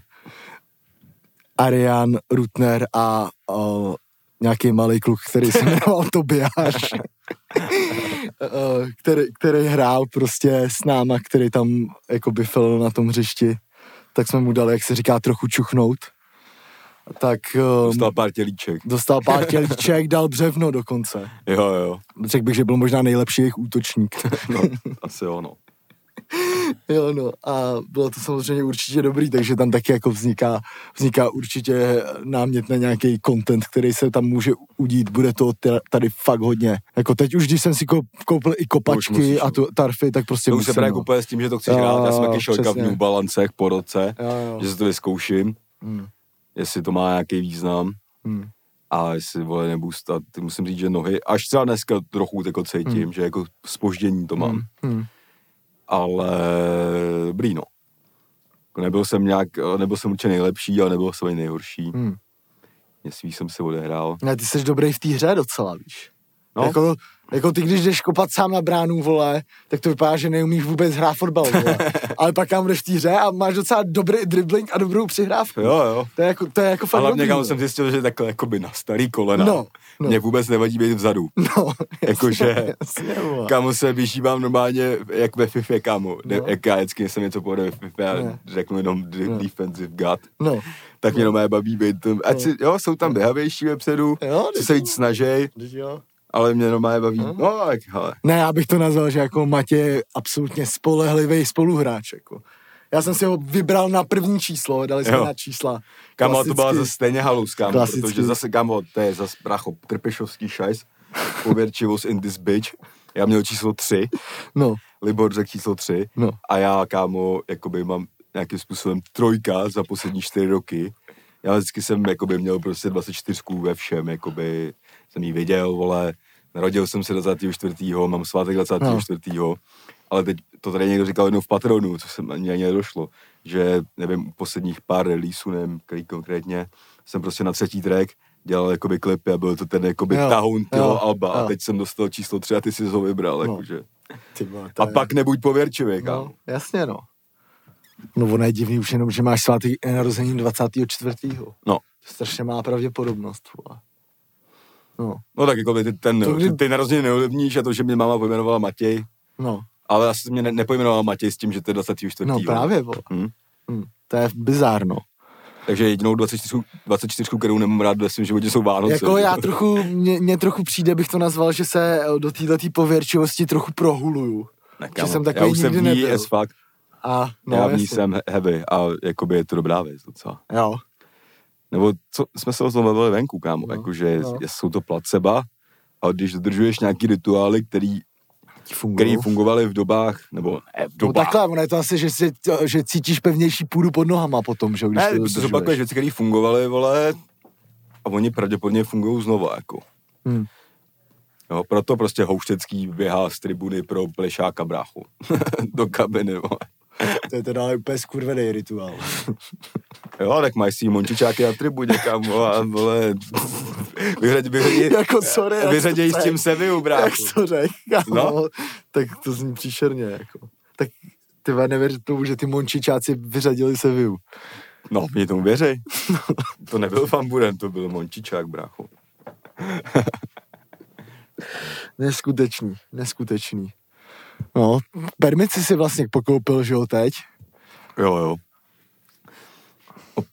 Arian, Rutner a uh, nějaký malý kluk, který se <laughs> jmenoval Tobiáš, uh, <laughs> který, který hrál prostě s náma, který tam jako byl na tom hřišti, tak jsme mu dali, jak se říká, trochu čuchnout. Tak um, Dostal pár tělíček. Dostal pár <laughs> tělíček, dal břevno dokonce. Jo, jo. Řekl bych, že byl možná nejlepší jejich útočník. No, asi jo, no. <laughs> Jo, no a bylo to samozřejmě určitě dobrý, takže tam taky jako vzniká, vzniká určitě námět na nějaký content, který se tam může udít, bude to tady fakt hodně. Jako teď už, když jsem si ko- koupil i kopačky musíš, a no. tu tarfy, tak prostě To už se právě no. kupuje s tím, že to chceš Jo, hrát. Já jsem taky šel v. New Balancech po roce, Jo, jo. že si to vyzkouším, Hmm. jestli to má nějaký význam. Hmm. A jestli vole nebudu stát, musím říct, že nohy, až třeba dneska trochu jako cítím, Hmm. že jako spoždění to mám, Hmm. Hmm. Ale dobrý no. Nebyl jsem nějak, nebyl jsem určitě nejlepší, ale nebyl jsem ani nejhorší. Hmm. Mě svý jsem si odehrál. Ne, ty jsi dobrý v té hře docela, víš. No. Jako, jako ty, když jdeš kopat sám na bránu, vole, tak to vypadá, že neumíš vůbec hrát fotbal, vole. <laughs> Ale pak kam jdeš v hře a máš docela dobrý dribbling a dobrou přihrávku. Jo, jo. To je jako, to je jako fakt A hlavně dobrý, kam vole. jsem zjistil, že takhle jakoby na starý kolena. No, no. Mě vůbec nevadí být vzadu. <laughs> No, Jakože-. Kámo se vyžívám normálně jak ve FIFA, kámo. No. No. Jak já vždycky jsem něco povede ve FIFA a Ne. řeknu jenom No. defensive god. No, Tak mě normálně baví být. Ať si, jo, jsou tam běhavější vepředu, Jo, co se víc snažej, Když jo. Ale mě normálně baví. No. No, tak hele. Ne, já bych to nazval, že jako Matěj je absolutně spolehlivý spoluhráč. Jako. Já jsem si ho vybral na první číslo, dali jsme Jo. na čísla. Kámo, to byla zase stejně halus, Klasicky. protože zase, kámo, to je zase bracho, trpešovský šajs, pověrčivost in this bitch. Já měl číslo 3, No, Libor řekl číslo 3 no. a já, kámo, jakoby mám nějakým způsobem trojka za poslední čtyři roky. Já vždycky jsem jakoby měl prostě 24 ve všem, jakoby jsem jí viděl, vole, narodil jsem se 24. mám svátek 24. Ale teď to tady někdo říkal jednou v patronu, co jsem ani ani nedošlo, že nevím, u posledních pár releaseů, nevím, který konkrétně, jsem prostě na třetí track dělal jakoby klipy a byl to ten jakoby Jo, tahoun toho jo, alba a jo. teď jsem dostal číslo 3 a ty jsi ho vybral, No. jakože. Ty vole, to A je- pak nebuď pověrčivý, kámo. No, jasně, no. No, ono je divný už jenom, že máš svátek narození 24. No. To strašně má pravděpodobnost, vole. No, No tak jako ty, ten, To ty, kdy- ty narozeniny neovlivníš a to, že mě máma pojmenovala Matěj, no, ale asi mě ne, nepojmenovala Matěj s tím, že to je 24. no právě, vole. Hm? Hm, to je bizárno. Takže jedinou 24, 24, kterou nemám rád ve svém životě, jsou Vánoce. Jako já trochu, mě, mě trochu přijde, bych to nazval, že se eh, do této pověrčivosti trochu prohuluju. ne, že jsem já takový už jsem v ní nebyl. as fuck. A, No, já v ní jsem heavy a jakoby je to dobrá věc docela. Jo, Nebo co, jsme se o tom bavili venku, kámo, No, jakože no. jsou to placeba, a když dodržuješ nějaký rituály, který, který fungovaly v dobách, nebo ne, v No dobách, takhle, ono je to asi, že, si, že cítíš pevnější půdu pod nohama potom, že když ne, to zopakuješ věci, které fungovaly, vole, a oni pravděpodobně fungují znova, jako. Hm. Jo, proto prostě Houštecký běhá z tribuny pro plešáka bráchu. <laughs> Do kabiny, vole. To je teda úplně skurvený rituál. <laughs> Jo, tak mají si mončičáky na tribuně, kam, vole, a vole, vyřadí, vyřadí, jako sorry, vyřadí s tím řek, Sevillu, Jak bráchu. to řek, kámo, No. tak to zní příšerně, jako. Tak ty nevěř tomu, že ty mončičáci vyřadili se view. No, mě tomu věřej. To nebyl Van Buren, to byl mončičák, bráchu. Neskutečný, neskutečný. No, permici si vlastně pokoupil, že jo, teď. Jo, jo.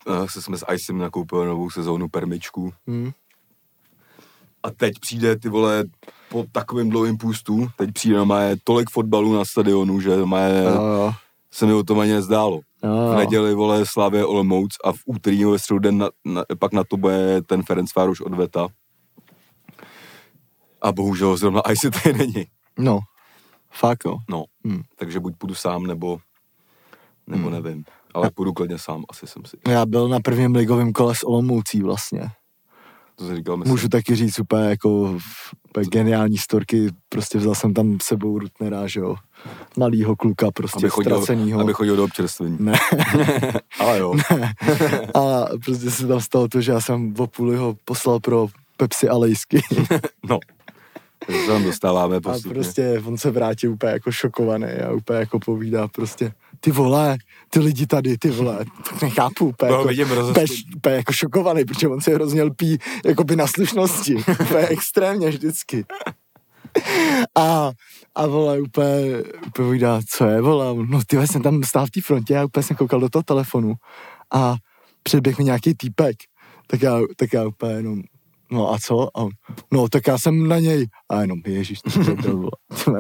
Eh, se jsme s Icem nakoupili novou sezónu permičku. Hm. A teď přijde ty vole po takovým dlouhým půstu, teď přijde má je tolik fotbalů na stadionu, že má je, Jo, jo. se mi o tom ani nezdálo. Jo, V jo. neděli vole Slavě Olomouc a v úterý ve středu den na, na, pak na to bude ten Ferenc Vároš odveta. A bohužel zrovna Ice tady není. No, fakt jo. No, Hm. takže buď půjdu sám, nebo, nebo Hmm. nevím. Ale půjdu klidně sám, asi jsem si. Já byl na prvním ligovém kole s Olomoucí vlastně. To jsem říkal, myslím. Můžu taky říct úplně jako úplně geniální storky, prostě vzal jsem tam sebou Rutnera, že jo. Malýho kluka, prostě aby chodil, ztracenýho. aby chodil do občerstvení. Ne. <laughs> Ale jo. A prostě se tam stalo to, že já jsem ho poslal pro Pepsi a lejsky. <laughs> No. Se tam dostáváme A postupně. prostě on se vrátil úplně jako šokovaný a úplně jako povídá prostě, ty vole, ty lidi tady, ty vole, tak nechápu, úplně, No, jako, vidím úplně, úplně jako šokovaný, protože on se hrozně lpí jakoby na slušnosti, úplně <laughs> extrémně vždycky. A, a vole, úplně, úplně povídá, co je, vole, no ty jsem tam stál v té frontě a úplně jsem koukal do toho telefonu a předběh mi nějaký týpek, tak já, tak já úplně jenom, no a co? A no tak já jsem na něj. A jenom, ježiš, <laughs> to bylo.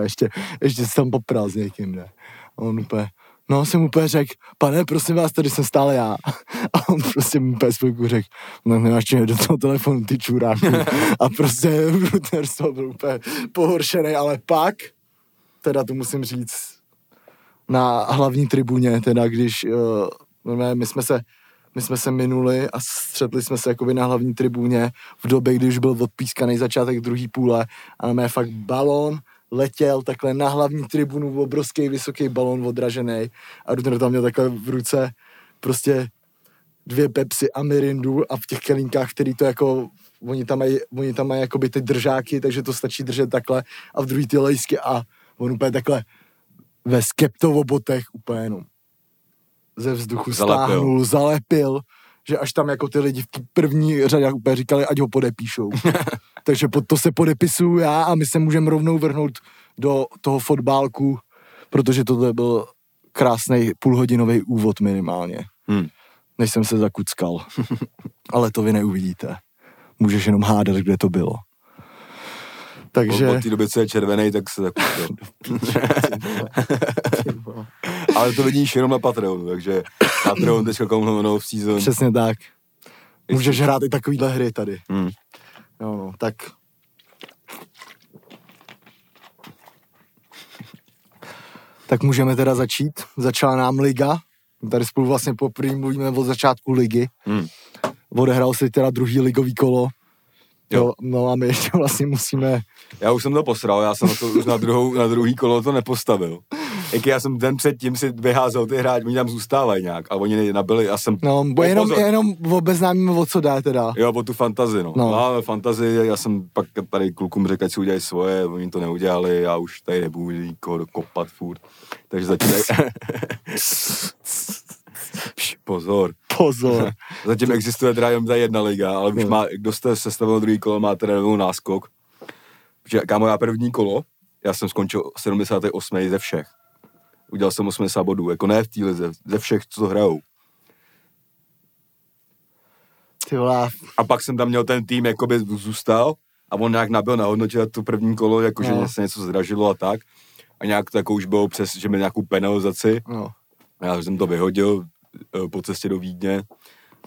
Ještě, ještě se tam popral s někým, ne? A on úplně, No, jsem úplně řekl, pane, prosím vás, tady jsem stále já. <laughs> A on prostě mi úplně spojku řekl, no nemáš do toho telefonu, ty čuráku. <laughs> A prostě Rutner z toho byl úplně pohoršený, ale pak, teda to musím říct, na hlavní tribuně, teda když uh, my jsme se my jsme se minuli a střetli jsme se jakoby na hlavní tribuně v době, kdy už byl odpískaný začátek druhý půle a máme fakt balón, letěl takhle na hlavní tribunu, obrovský vysoký balón odražený a Rudner tam měl takhle v ruce prostě dvě Pepsi a Mirindu a v těch kelínkách, který to jako, oni tam mají, oni tam mají jakoby ty držáky, takže to stačí držet takhle a v druhý ty lejsky a on úplně takhle ve skeptovobotech úplně jenom ze vzduchu Zalepil. stáhnul, zalepil, že až tam jako ty lidi v té první řadě úplně říkali, ať ho podepíšou. <laughs> Takže pod to se podepisuju já a my se můžeme rovnou vrhnout do toho fotbálku, protože tohle byl krásný půlhodinový úvod minimálně, Hmm. než jsem se zakuckal. <laughs> Ale to vy neuvidíte. Můžeš jenom hádat, kde to bylo. Takže... Od té doby, co je červený, tak se tak <laughs> Ale to vidíš jenom na Patreonu, takže patreon.com lomeno v season. Přesně tak. Můžeš hrát i takovýhle hry tady. Hmm. Jo, no, tak... Tak můžeme teda začít. Začala nám liga. Tady spolu vlastně poprvé mluvíme od začátku ligy. Hmm. Odehrál se teda druhý ligový kolo. Jo. Jo. no a my ještě <laughs> vlastně musíme... Já už jsem to posral, já jsem to už na, druhou, na druhý kolo to nepostavil. Jak já jsem den předtím si vyházel ty hráči, oni tam zůstávají nějak a oni nabili a jsem... No, bo Oh, jenom, pozor. jenom obeznámíme, o co dá teda. Jo, o tu fantazi, no. No. no. Máme fantazi, já jsem pak tady klukům řekl, ať si udělají svoje, oni to neudělali, já už tady nebudu nikoho dokopat furt. Takže zatím... <laughs> Pš, Pozor. Pozor. <laughs> Zatím existuje teda jenom ta jedna liga, ale už má, kdo jste sestavil druhý kolo, máte novou náskok. Protože, kámo, já první kolo, já jsem skončil 78. ze všech. Udělal jsem 80 bodů, jako ne v té lize, ze všech, co hrajou. Ty vole, A pak jsem tam měl ten tým, jakoby zůstal a on nějak nabil na hodnotě to první kolo, jakože No. se něco zdražilo a tak. A nějak to jako už bylo přes, že měl nějakou penalizaci. no. Já jsem to vyhodil eh, po cestě do Vídně,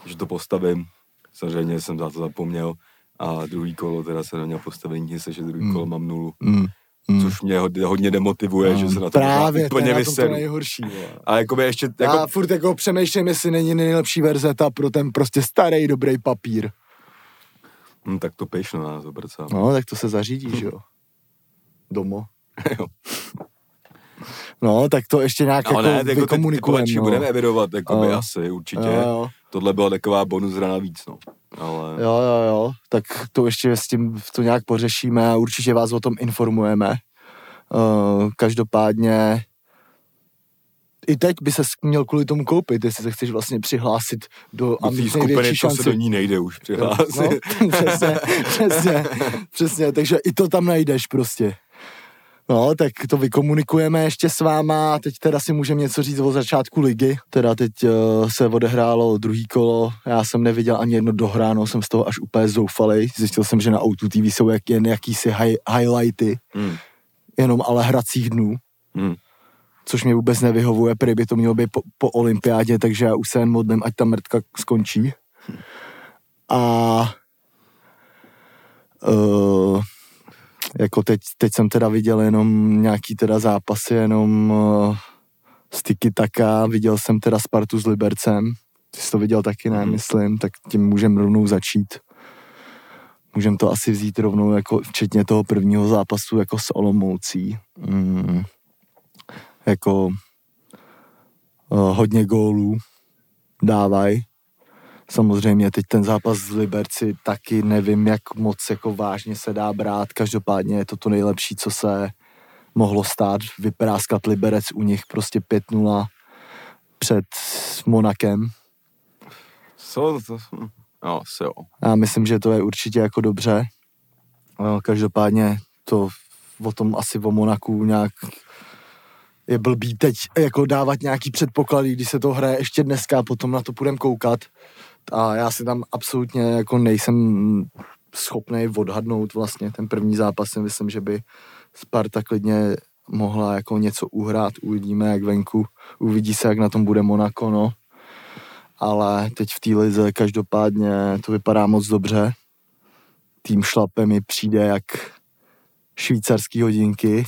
že to postavím. Samozřejmě jsem za to zapomněl. A druhý kolo teda se neměl postavení, nic, že druhý Hmm. kolo mám nulu. Mm. Mm. Což mě hodně, hodně demotivuje, že se na to Právě, úplně to je to nejhorší. A jakoby ještě, Jako... jako, Já furt jako přemýšlím, jestli není nejlepší verze ta pro ten prostě starý dobrý papír. hm, tak to piš na nás, obrca. No, tak to se zařídí, že jo. <laughs> Domo. Jo. No, tak to ještě nějak Ale jako ne, jako ty, ty vykomunikujeme. kovači no. budeme evidovat, jakoby Jo. asi, určitě. Jo, jo. Tohle byla taková bonus hra navíc, no. Ale Jo, jo, jo, tak to ještě s tím to nějak pořešíme a určitě vás o tom informujeme. Uh, každopádně i teď by se měl kvůli tomu koupit, jestli se chceš vlastně přihlásit do a do té mít skupiny největší to se do ní nejde už přihlásit. No, přesně, přesně, přesně, takže i to tam najdeš prostě. No, tak to vykomunikujeme ještě s váma a teď teda si můžeme něco říct o začátku ligy. Teda teď uh, se odehrálo druhý kolo, já jsem neviděl ani jedno dohráno, jsem z toho až úplně zoufalej. Zjistil jsem, že na O2 TV jsou jak, jen jakýsi hi- highlighty, Hmm. jenom ale hracích dnů, Hmm. což mě vůbec nevyhovuje, prý by to mělo být po, po olympiádě, takže já už se jen modlím, ať ta mrtka skončí. A uh, jako teď, teď jsem teda viděl jenom nějaký teda zápasy, jenom uh, styky taka, viděl jsem teda Spartu s Libercem, ty jsi to viděl taky, ne, Mhm. myslím, tak tím můžeme rovnou začít. Můžeme to asi vzít rovnou, jako včetně toho prvního zápasu, jako s Olomoucí. Mm, jako uh, hodně gólů dávají. Samozřejmě teď ten zápas z Liberci taky nevím, jak moc jako vážně se dá brát. Každopádně je to to nejlepší, co se mohlo stát. Vypráskat Liberec u nich prostě 5-0 před Monakem. Co to? No, se jo. Já myslím, že to je určitě jako dobře. Každopádně to o tom asi o Monaku nějak je blbý teď jako dávat nějaký předpoklady, když se to hraje ještě dneska a potom na to půjdem koukat. A já si tam absolutně jako nejsem schopný odhadnout vlastně ten první zápas. Si myslím, že by Sparta klidně mohla jako něco uhrát, uvidíme jak venku, uvidí se, jak na tom bude Monako, no. Ale teď v té lize každopádně to vypadá moc dobře. Tým šlape mi přijde jak švýcarský hodinky.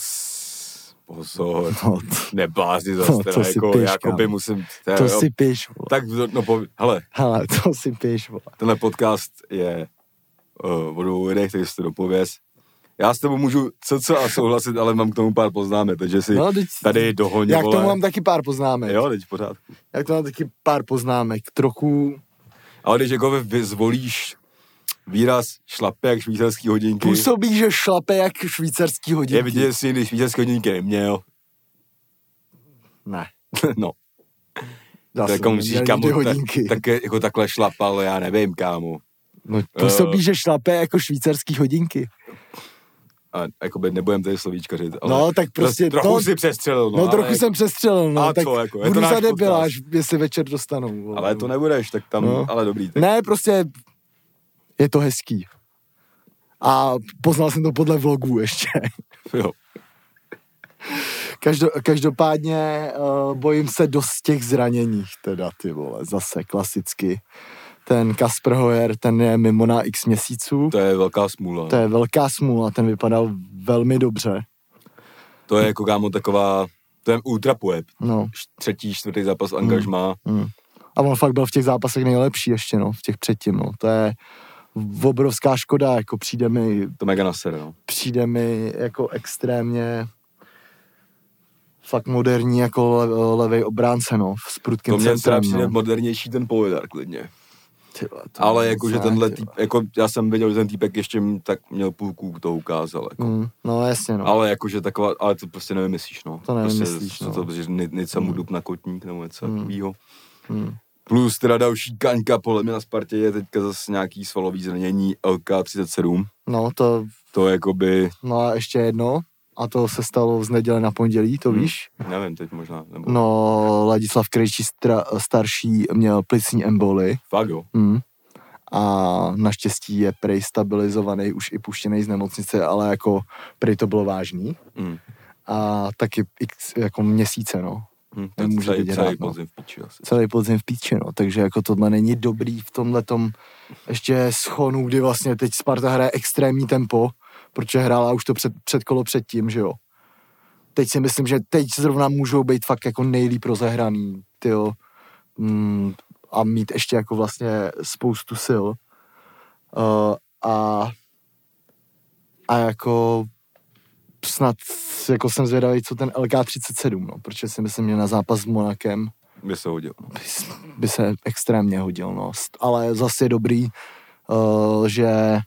Pozor, No, to, neblázni No, zase, to teda, si jako, piš, jakoby musím, to jo, si píš, vole. tak, no, po, hele, Hele, to si píš, vole. tenhle podcast je uh, o dvou lidech, takže si to dopověz. Já s tebou můžu co co a souhlasit, ale mám k tomu pár poznámek, takže si No, teď, tady dohoně, já k tomu mám taky pár poznámek. Jo, teď v pořádku. Já k tomu mám taky pár poznámek. Trochu Ale když jako vy zvolíš výraz šlape jak švýcarský hodinky, působí, že šlape jak švýcarský hodinky. je vidět, jsi když švýcarský hodinky neměl. Ne. <laughs> no, tak jsem jako musíš, neměl kámo, nikdy tak, hodinky. tak, jako takhle šlapal, já nevím, kámo. No, působí, Eh. že šlape jako švýcarský hodinky. A jakoby nebudem tady slovíčkařit, ale No, tak prostě- trochu no- si přestřelil, no, No, ale trochu jako- jsem přestřelil, no. A tak co, jako, je to budu náš za debila, až jestli večer dostanou. vole. Ale to nebudeš, tak tam, No. ale dobrý. Tak, Ne, prostě je to hezký. A poznal jsem to podle vlogů ještě. <laughs> jo. Každo, každopádně uh, bojím se dost těch zraněních teda, ty vole, zase klasicky. Ten Kasper Hoyer, ten je mimo na x měsíců. To je velká smůla. To je velká smůla, ten vypadal velmi dobře. To je jako kámo taková, to je ultra poep. No, Třetí, čtvrtý zápas angažmá. mm. A on fakt byl v těch zápasech nejlepší ještě, no, v těch předtím, no. To je obrovská škoda, jako přijde mi, To mega nasere, no. přijde mi jako extrémně fakt moderní jako le, levej obránce, no, s prudkým To mě centrem, přijde no. modernější ten Poledar klidně. Ty vole, to Ale jakože tenhle ty týp, vole. jako já jsem viděl, že ten týpek ještě tak měl půlku, to ukázal. Jako. Mm, no jasně, no. Ale jakože taková, ale to prostě nevymyslíš, no. To nevymyslíš, prostě, no. To, že ni- nic mu Mm. dup na kotník nebo něco Mm. takového. Mm. Plus teda další kaňka, podle mě na Spartě je teďka zase nějaký svalový zranění LK37. No to, To je jakoby, no a ještě jedno, a to se stalo z neděle na pondělí, to Hmm. víš? nevím teď možná, nebo No, Ladislav Krejčí stra, starší měl plicní emboli fakt jo. mm. a naštěstí je prej stabilizovaný, už i puštěný z nemocnice, ale jako prej to bylo vážný Mm. a taky x, jako měsíce, no. Hm, to Nemůže celý, celý rád, no. podzim v píči asi. celý podzim v píči, no. Takže jako tohle není dobrý v tomhle ještě schonu, kdy vlastně teď Sparta hraje extrémní tempo, protože hrála už to před, před kolo předtím, že jo. Teď si myslím, že teď zrovna můžou být fakt jako nejlíp rozehraný, tyjo. Mm, a mít ještě jako vlastně spoustu sil. Uh, a a jako snad jako jsem zvědavý, co ten LK37, no, protože si myslím, že na zápas s Monakem By se hodil. No. by, by se extrémně hodil, no. Ale zase je dobrý, uh, že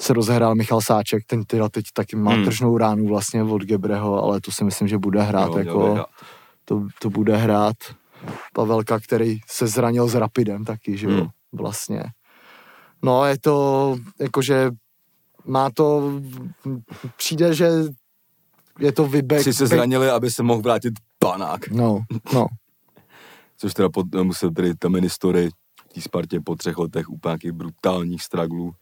se rozehrál Michal Sáček, ten teda teď taky má Hmm. tržnou ránu vlastně od Gebreho, ale to si myslím, že bude hrát Jo, jako, hrát. to, to bude hrát Pavelka, který se zranil s Rapidem taky, že jo, Hmm. vlastně. No, je to, jakože má to, přijde, že je to vybek. Si se zranili, aby se mohl vrátit panák. No, no, Což teda pod, musel tedy v té Spartě po třech letech úplně nějakých brutálních straglů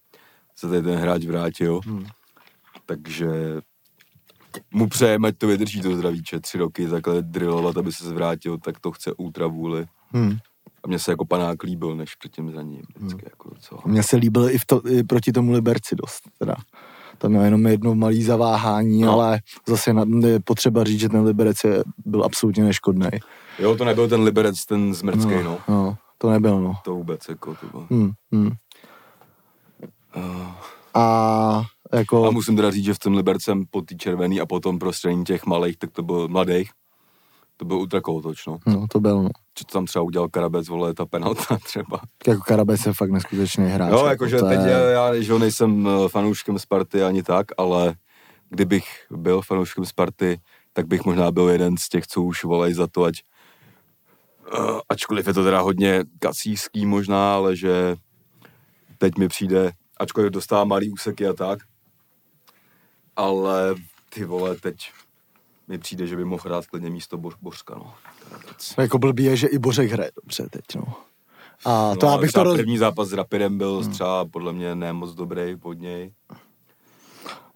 se tady ten hráč vrátil. Hmm. Takže mu přejeme, ať to vydrží to zdravíče. Tři roky takhle drillovat, aby se zvrátil, tak to chce ultra vůli. hmm. A mně se jako panák líbil, než před tím zraněním. Vždycky Hmm. jako docela. Mně se líbil i, v to, i proti tomu Liberci dost. Teda. Tam měl jenom jedno malý zaváhání, No. ale zase je potřeba říct, že ten Liberec je, byl absolutně neškodný. Jo, to nebyl ten Liberec, ten zmrcký, no. no. no. To nebyl, no. To vůbec, jako to bylo. Hmm, hmm. Uh, A jako, a musím teda říct, že v tom Libercem po té červený a potom prostřední těch malých, tak to byl mladých, to byl ultra kolotoč, no. no, to byl, no. To tam třeba udělal Karabec, vole, ta penalta <laughs> třeba. Jako Karabec je fakt neskutečný hráč. Jako jakože to teď je- já že nejsem eh, fanouškem Sparty ani tak, ale kdybych byl fanouškem Sparty, tak bych možná byl jeden z těch, co už volají za to, ať uh, ačkoliv je to teda hodně kacířský možná, ale že teď mi přijde, ačkoliv dostává malý úseky a tak, ale ty vole, teď mi přijde, že by mohl hrát klidně místo Bo- Bořka, no. Karabec. Jako blbý je, že i Bořek hraje dobře teď, no. A to no, já bych to roz... První zápas s Rapidem byl třeba podle mě ne moc dobrý od něj.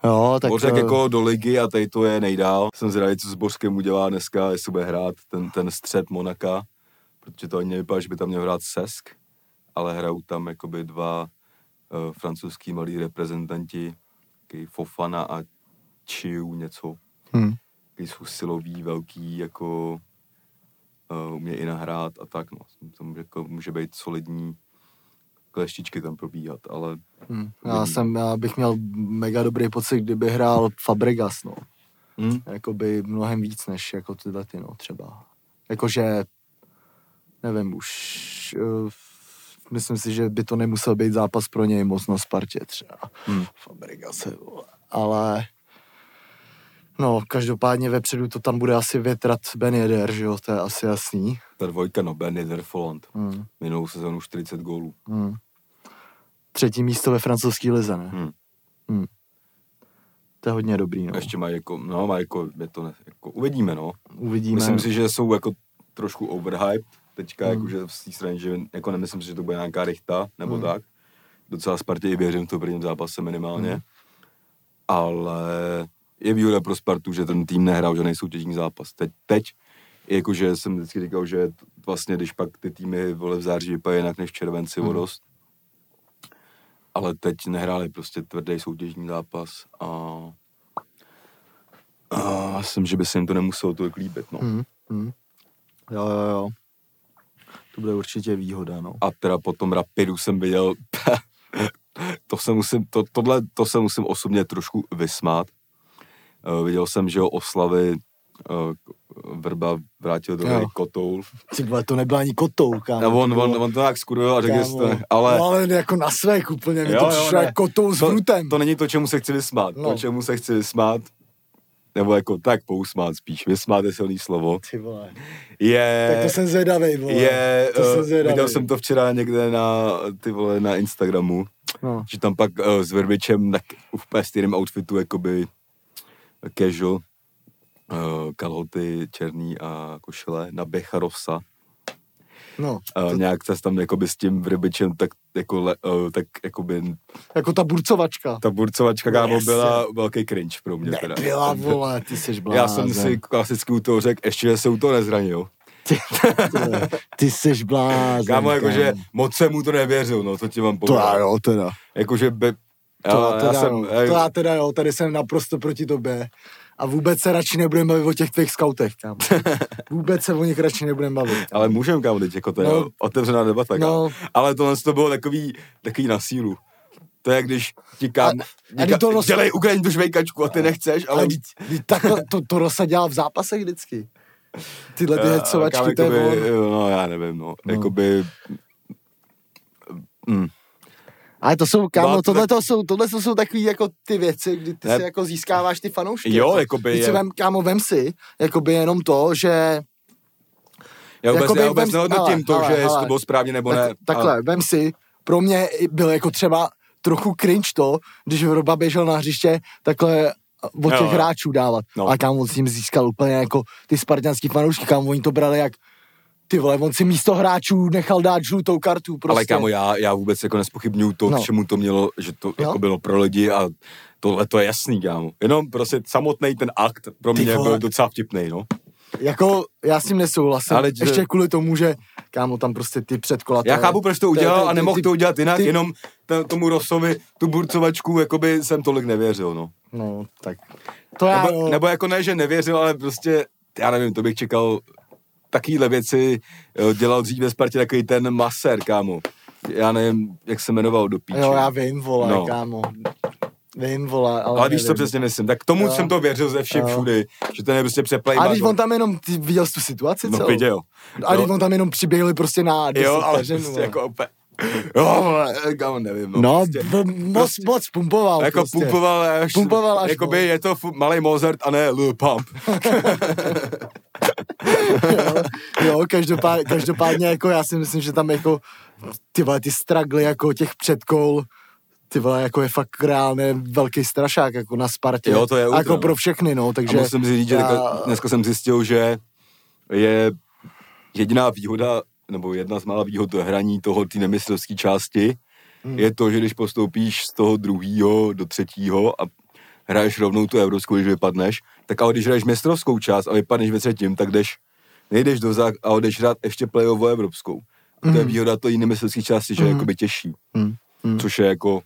Jo, tak... Bořek eh, jako do ligy a tady to je nejdál. Jsem zvědavý, co s Bořkem udělá dneska, jestli bude hrát ten, ten střed Monaka, protože to ani nevypadá, že by tam měl hrát Sesk, ale hrajou tam jakoby dva uh, francouzský malí reprezentanti, Fofana a Chiu něco, hm. Jsou silový, velký, jako uh, umějí i nahrát a tak, no. To může, jako, může být solidní kleštičky tam probíhat, ale Hm. Já, jsem, já bych měl mega dobrý pocit, kdyby hrál Fabregas, no. hm? Jakoby mnohem víc, než jako tyhle ty, no, třeba. Jakože, nevím, už... Uh, myslím si, že by to nemusel být zápas pro něj moc na Spartě třeba. Hm. Fabregas, ale... No, každopádně vepředu to tam bude asi větrat Ben Yedder, že jo, to je asi jasný. ta dvojka, no, Ben Yedderfoland, Hmm. minulou sezonu 40 gólů. Hmm. Třetí místo ve francouzské lize, ne? Hm. Hmm. To je hodně dobrý, no. Ještě má jako, no, má jako, je to ne, jako, uvidíme, no. Uvidíme. Myslím si, že jsou jako trošku overhyped teďka, Hmm. hmm. jakože v té straně, že jako nemyslím si, že to bude nějaká rychta, nebo Hmm. hmm. tak. Docela Spartě i věřím v tom prvním zápase minimálně. Hmm. Hmm. Ale je výhoda pro Spartu, že ten tým nehrál žádný soutěžní zápas. Teď, teď jakože jsem vždycky říkal, že vlastně, když pak ty týmy vole v září vypadají jinak než v červenci Hmm. hmm. o dost. Ale teď nehráli prostě tvrdý soutěžní zápas a a myslím, že by se jim to nemuselo tolik líbit, no. Hmm. Hmm. Jo, jo, jo. To bude určitě výhoda, no. A teda po tom Rapidu jsem viděl, <laughs> to se musím, to, tohle, to se musím osobně trošku vysmát. Uh, viděl jsem, že ho oslavy uh, Vrba vrátil do hry Kotoul. Ty vole, to nebyla ani kotou, kámo. A on, to on, on to nějak skurvil a řekl, to, ale No, ale jako na svek úplně, mi to přišlo jako kotou s to, vrutem. to není to, čemu se chci vysmát. No. No. To, čemu se chci vysmát, nebo jako tak pousmát spíš, vysmát je silný slovo, Ty vole. je... Tak to jsem zvědavej, vole. je, to jsem uh, zvědavej. viděl jsem to včera někde na, ty vole, na Instagramu, No. že tam pak uh, s Verbičem tak úplně stejným outfitu, jakoby casual, uh, kalhoty černý a košile na Becharosa. no. Uh, nějak se tam jakoby s tím Verbičem tak, jako, le, uh, tak jakoby Jako ta burcovačka. ta burcovačka kámo Yes. byla velký cringe pro mě teda. Nebyla, <laughs> vole, ty jsi blázen. Já jsem si klasicky u toho řekl, ještě že se u toho nezranil. Ty, ty jsi blázen. Kámo, jakože kámo. moc jsem mu to nevěřil, no, to ti mám To povedat. já jo, teda. Jakože be... To já, teda, já jsem, jo. to já teda jo, tady jsem naprosto proti tobě. A vůbec se radši nebudeme bavit o těch tvých skautech, kámo. <laughs> Vůbec se o nich radši nebudeme bavit. Kámo. Ale můžem, kámo, teď jako to je No. otevřená debata, kámo. No. Ale tohle to bylo takový, takový na sílu. To je, když ti kámo, a když to roz- dělej Ukrajin tu žvejkačku a ty nechceš, ale... Vždyť takhle, to, to Rosa dělal v zápasech vždycky. Tyhle ty Eh, hecovačky, to je on. jo, No, já nevím. No. no. Jakoby... Mm. Ale to jsou, kámo, to tohle, to jsou, tohle to jsou takový jako ty věci, kdy ty Ne. si jako získáváš ty fanoušky. Jo, jako, si je- vem, kámo, vem si, jakoby jenom to, že Já vůbec, Jakoby já vůbec vem- nehodnotím hele, to, hele, že jestli hele. to bylo správně nebo ne. tak, takhle, vem si, pro mě byl jako třeba trochu cringe to, když Vroba běžel na hřiště, takhle od těch jo. hráčů dávat. No. Ale kámo, on s tím získal úplně jako ty spartanský fanoušky, kámo, oni to brali jak ty vole, on si místo hráčů nechal dát žlutou kartu prostě. Ale kámo, já, já vůbec jako nespochybnuju to, No. no. k čemu to mělo, že to jako bylo pro lidi a tohle to je jasný, kámo. Jenom prostě samotný ten akt pro Ty mě byl docela vtipný, no. Jako, já s tím nesouhlasím. Ale že- Ještě kvůli tomu, že kámo, tam prostě ty předkola. Já chápu, proč to udělal a nemohl ty, to udělat jinak, ty- jenom t- tomu Rosovi, tu burcovačku, jakoby jsem tolik nevěřil, no. No, tak. To já, Nebo, jo. nebo jako ne, že nevěřil, ale prostě, já nevím, to bych čekal takovýhle věci, jo, dělal dřív ve Spartě takový ten maser, kámo. Já nevím, jak se jmenoval do píče. Jo, já vím, vole, no. No. kámo. Vím, vole, ale, Ale víš, co přesně myslím. Tak tomu Jo. jsem to věřil ze všem Jo. všudy, že ten je prostě přeplay. A když on tam jenom, ty viděl jsi tu situaci No celou? viděl. A když on tam jenom přiběhli prostě na 10 Jo, ale vteřin, prostě vole. jako opět. Jo, kámo, nevím. No, No, prostě, b- moc, prostě- moc pumpoval jako prostě. pumpoval až, Pumpoval až jakoby moc. je to malý Mozart a ne Lil Pump. <laughs> jo, jo každopádně, každopádně, jako já si myslím, že tam jako ty vole, ty stragly jako těch předkol, ty vole, jako je fakt reálně velký strašák, jako na Spartě. Jo, to je A ultra, jako pro všechny, no, A takže... musím si říct, že já... dneska jsem zjistil, že je jediná výhoda, nebo jedna z mála výhod hraní toho té nemyslovské části, Hmm. je to, že když postoupíš z toho druhého do třetího a hraješ rovnou tu evropskou, když vypadneš, tak ale když hraješ mistrovskou část a vypadneš ve třetím, tak jdeš, nejdeš do zák a jdeš hrát ještě playoff o evropskou. A to je výhoda to jiné mistrovské části, že je jakoby těžší. Mm. Což je jako,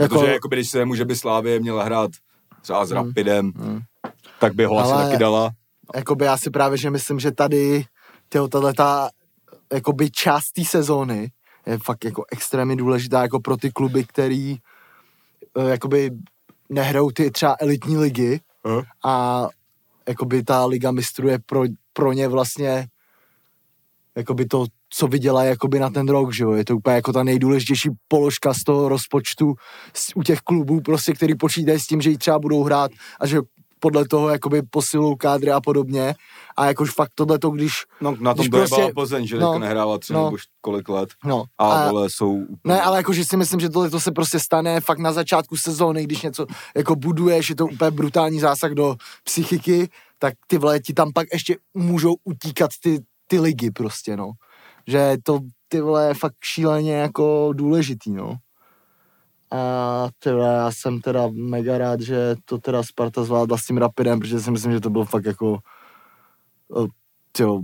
Jako, protože jakoby, když se může by Slávě měla hrát třeba s Rapidem, tak by ho asi Ale- taky dala. jakoby já si právě, že myslím, že tady tyjo, tato jakoby část té sezóny je fakt jako extrémně důležitá jako pro ty kluby, který eh, jakoby nehrajou ty třeba elitní ligy Hm? a jakoby ta liga mistrů je pro, pro ně vlastně jakoby to, co vydělají jakoby na ten rok, že jo, je to úplně jako ta nejdůležitější položka z toho rozpočtu z, u těch klubů prostě, který počítají s tím, že ji třeba budou hrát a že podle toho jakoby posilou kádry a podobně a jakož fakt tohleto, když No, na tom dojebala prostě- Plzeň, že no, nehrává tři no. nebo kolik let. no, A, a, vole, jsou... ne, ale jakože si myslím, že tohle to se prostě stane fakt na začátku sezóny, když něco jako buduješ, je to úplně brutální zásah do psychiky, tak ty vole ti tam pak ještě můžou utíkat ty, ty ligy prostě, no. Že to ty vole je fakt šíleně jako důležitý, no. A vole, já jsem teda mega rád, že to teda Sparta zvládla s tím Rapidem, protože si myslím, že to byl fakt jako tyjo,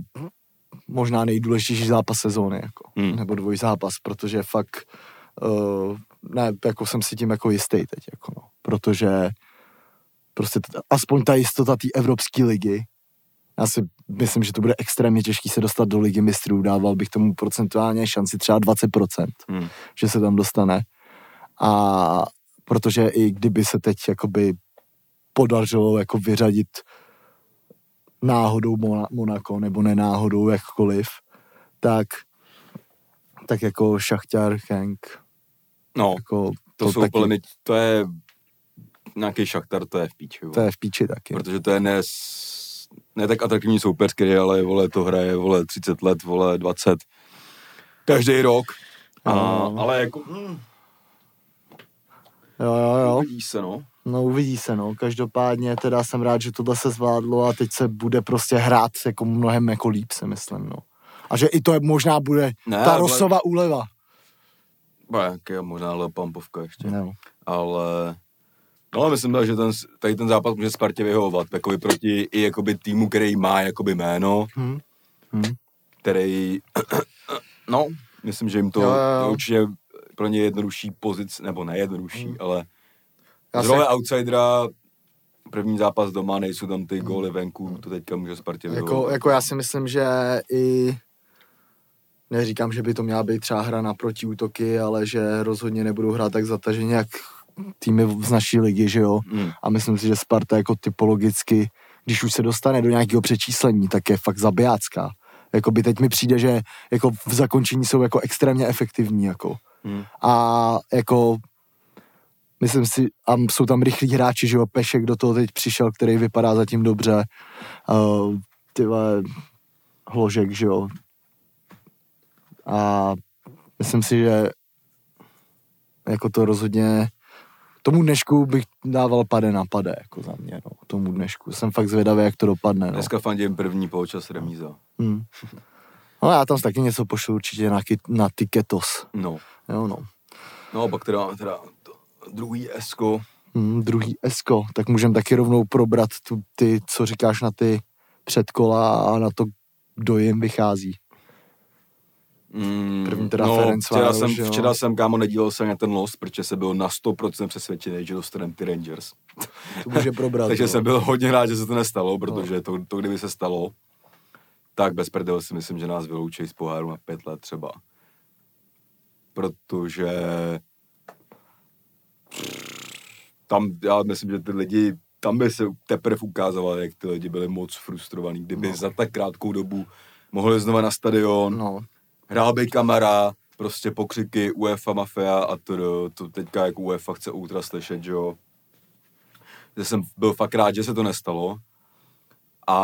možná nejdůležitější zápas sezóny, jako, Hmm. nebo dvoj zápas, protože fakt uh, ne, jako jsem si tím jako jistý teď, jako no, protože prostě t- aspoň ta jistota té Evropské ligy, já si myslím, že to bude extrémně těžký se dostat do ligy mistrů, dával bych tomu procentuálně šanci třeba 20%, Hmm. že se tam dostane. A protože i kdyby se teď jakoby podařilo jako vyřadit náhodou Mona- Monako nebo nenáhodou jakkoliv, tak tak jako Šachťar, Henk, No, jako to, jsou taky, pleny, to je nějaký šachtar, to je v píči, to je v píči taky. protože to je ne, ne tak atraktivní soupeř, který ale vole, to hraje vole 30 let, vole 20, každý rok. A, No. ale jako, hm, Jo, jo, jo. uvidí se, no. No uvidí se, no. Každopádně teda jsem rád, že tohle se zvládlo a teď se bude prostě hrát jako mnohem jako líp, si myslím, no. A že i to je, možná bude Ne, ta ale- Rosova úleva. Bude nějaký možná ale pampovka ještě. No. ale no ale myslím, že ten, tady ten zápas může Spartě vyhovovat, jakoby proti i jakoby týmu, který má jakoby jméno, Hm. Hm. který, <clears throat> no, myslím, že jim to Jo, jo, to určitě pro ně jednodušší pozic, nebo ne jednodušší, Hm. ale z role outsidera první zápas doma, nejsou tam ty góly venku, to teďka může Spartě Jako, jako já si myslím, že i neříkám, že by to měla být třeba hra na protiútoky, ale že rozhodně nebudou hrát tak zataženě, jak týmy z naší ligy, že jo. Hmm. A myslím si, že Sparta jako typologicky, když už se dostane do nějakého přečíslení, tak je fakt zabijácká. Jakoby teď mi přijde, že jako v zakončení jsou jako extrémně efektivní, jako. Hmm. A jako myslím si, a jsou tam rychlí hráči, že jo, Pešek do toho teď přišel, který vypadá zatím dobře. Uh, ty vole, Hložek, že jo. A myslím si, že jako to rozhodně tomu dnešku bych dával pade na pade, jako za mě, no, tomu dnešku. Jsem fakt zvědavý, jak to dopadne, no. Dneska fandím první poločas remíza. Hmm. No já tam taky něco pošlu určitě na, na Tiketos. No. Jo, no. No a pak teda, teda druhý esko, Hmm, druhý Esko, tak můžeme taky rovnou probrat tu, ty, co říkáš na ty předkola a na to, kdo jim vychází. Mm, První teda no, včera jsem, včera jsem, kámo, nedíval se na ten los, protože jsem byl na 100% přesvědčený, že dostaneme ty Rangers. To může probrat. <laughs> Takže jo. jsem byl hodně rád, že se to nestalo, protože to, to kdyby se stalo, tak bez prdel si myslím, že nás vyloučí z poháru na pět let třeba. Protože tam, já myslím, že ty lidi, tam by se teprve ukázalo, jak ty lidi byli moc frustrovaní, kdyby No. za tak krátkou dobu mohli znova na stadion, No, hrál by kamera, prostě pokřiky UEFA mafia a to, to teďka jak UEFA chce ultra slyšet, že jo. Že jsem byl fakt rád, že se to nestalo. A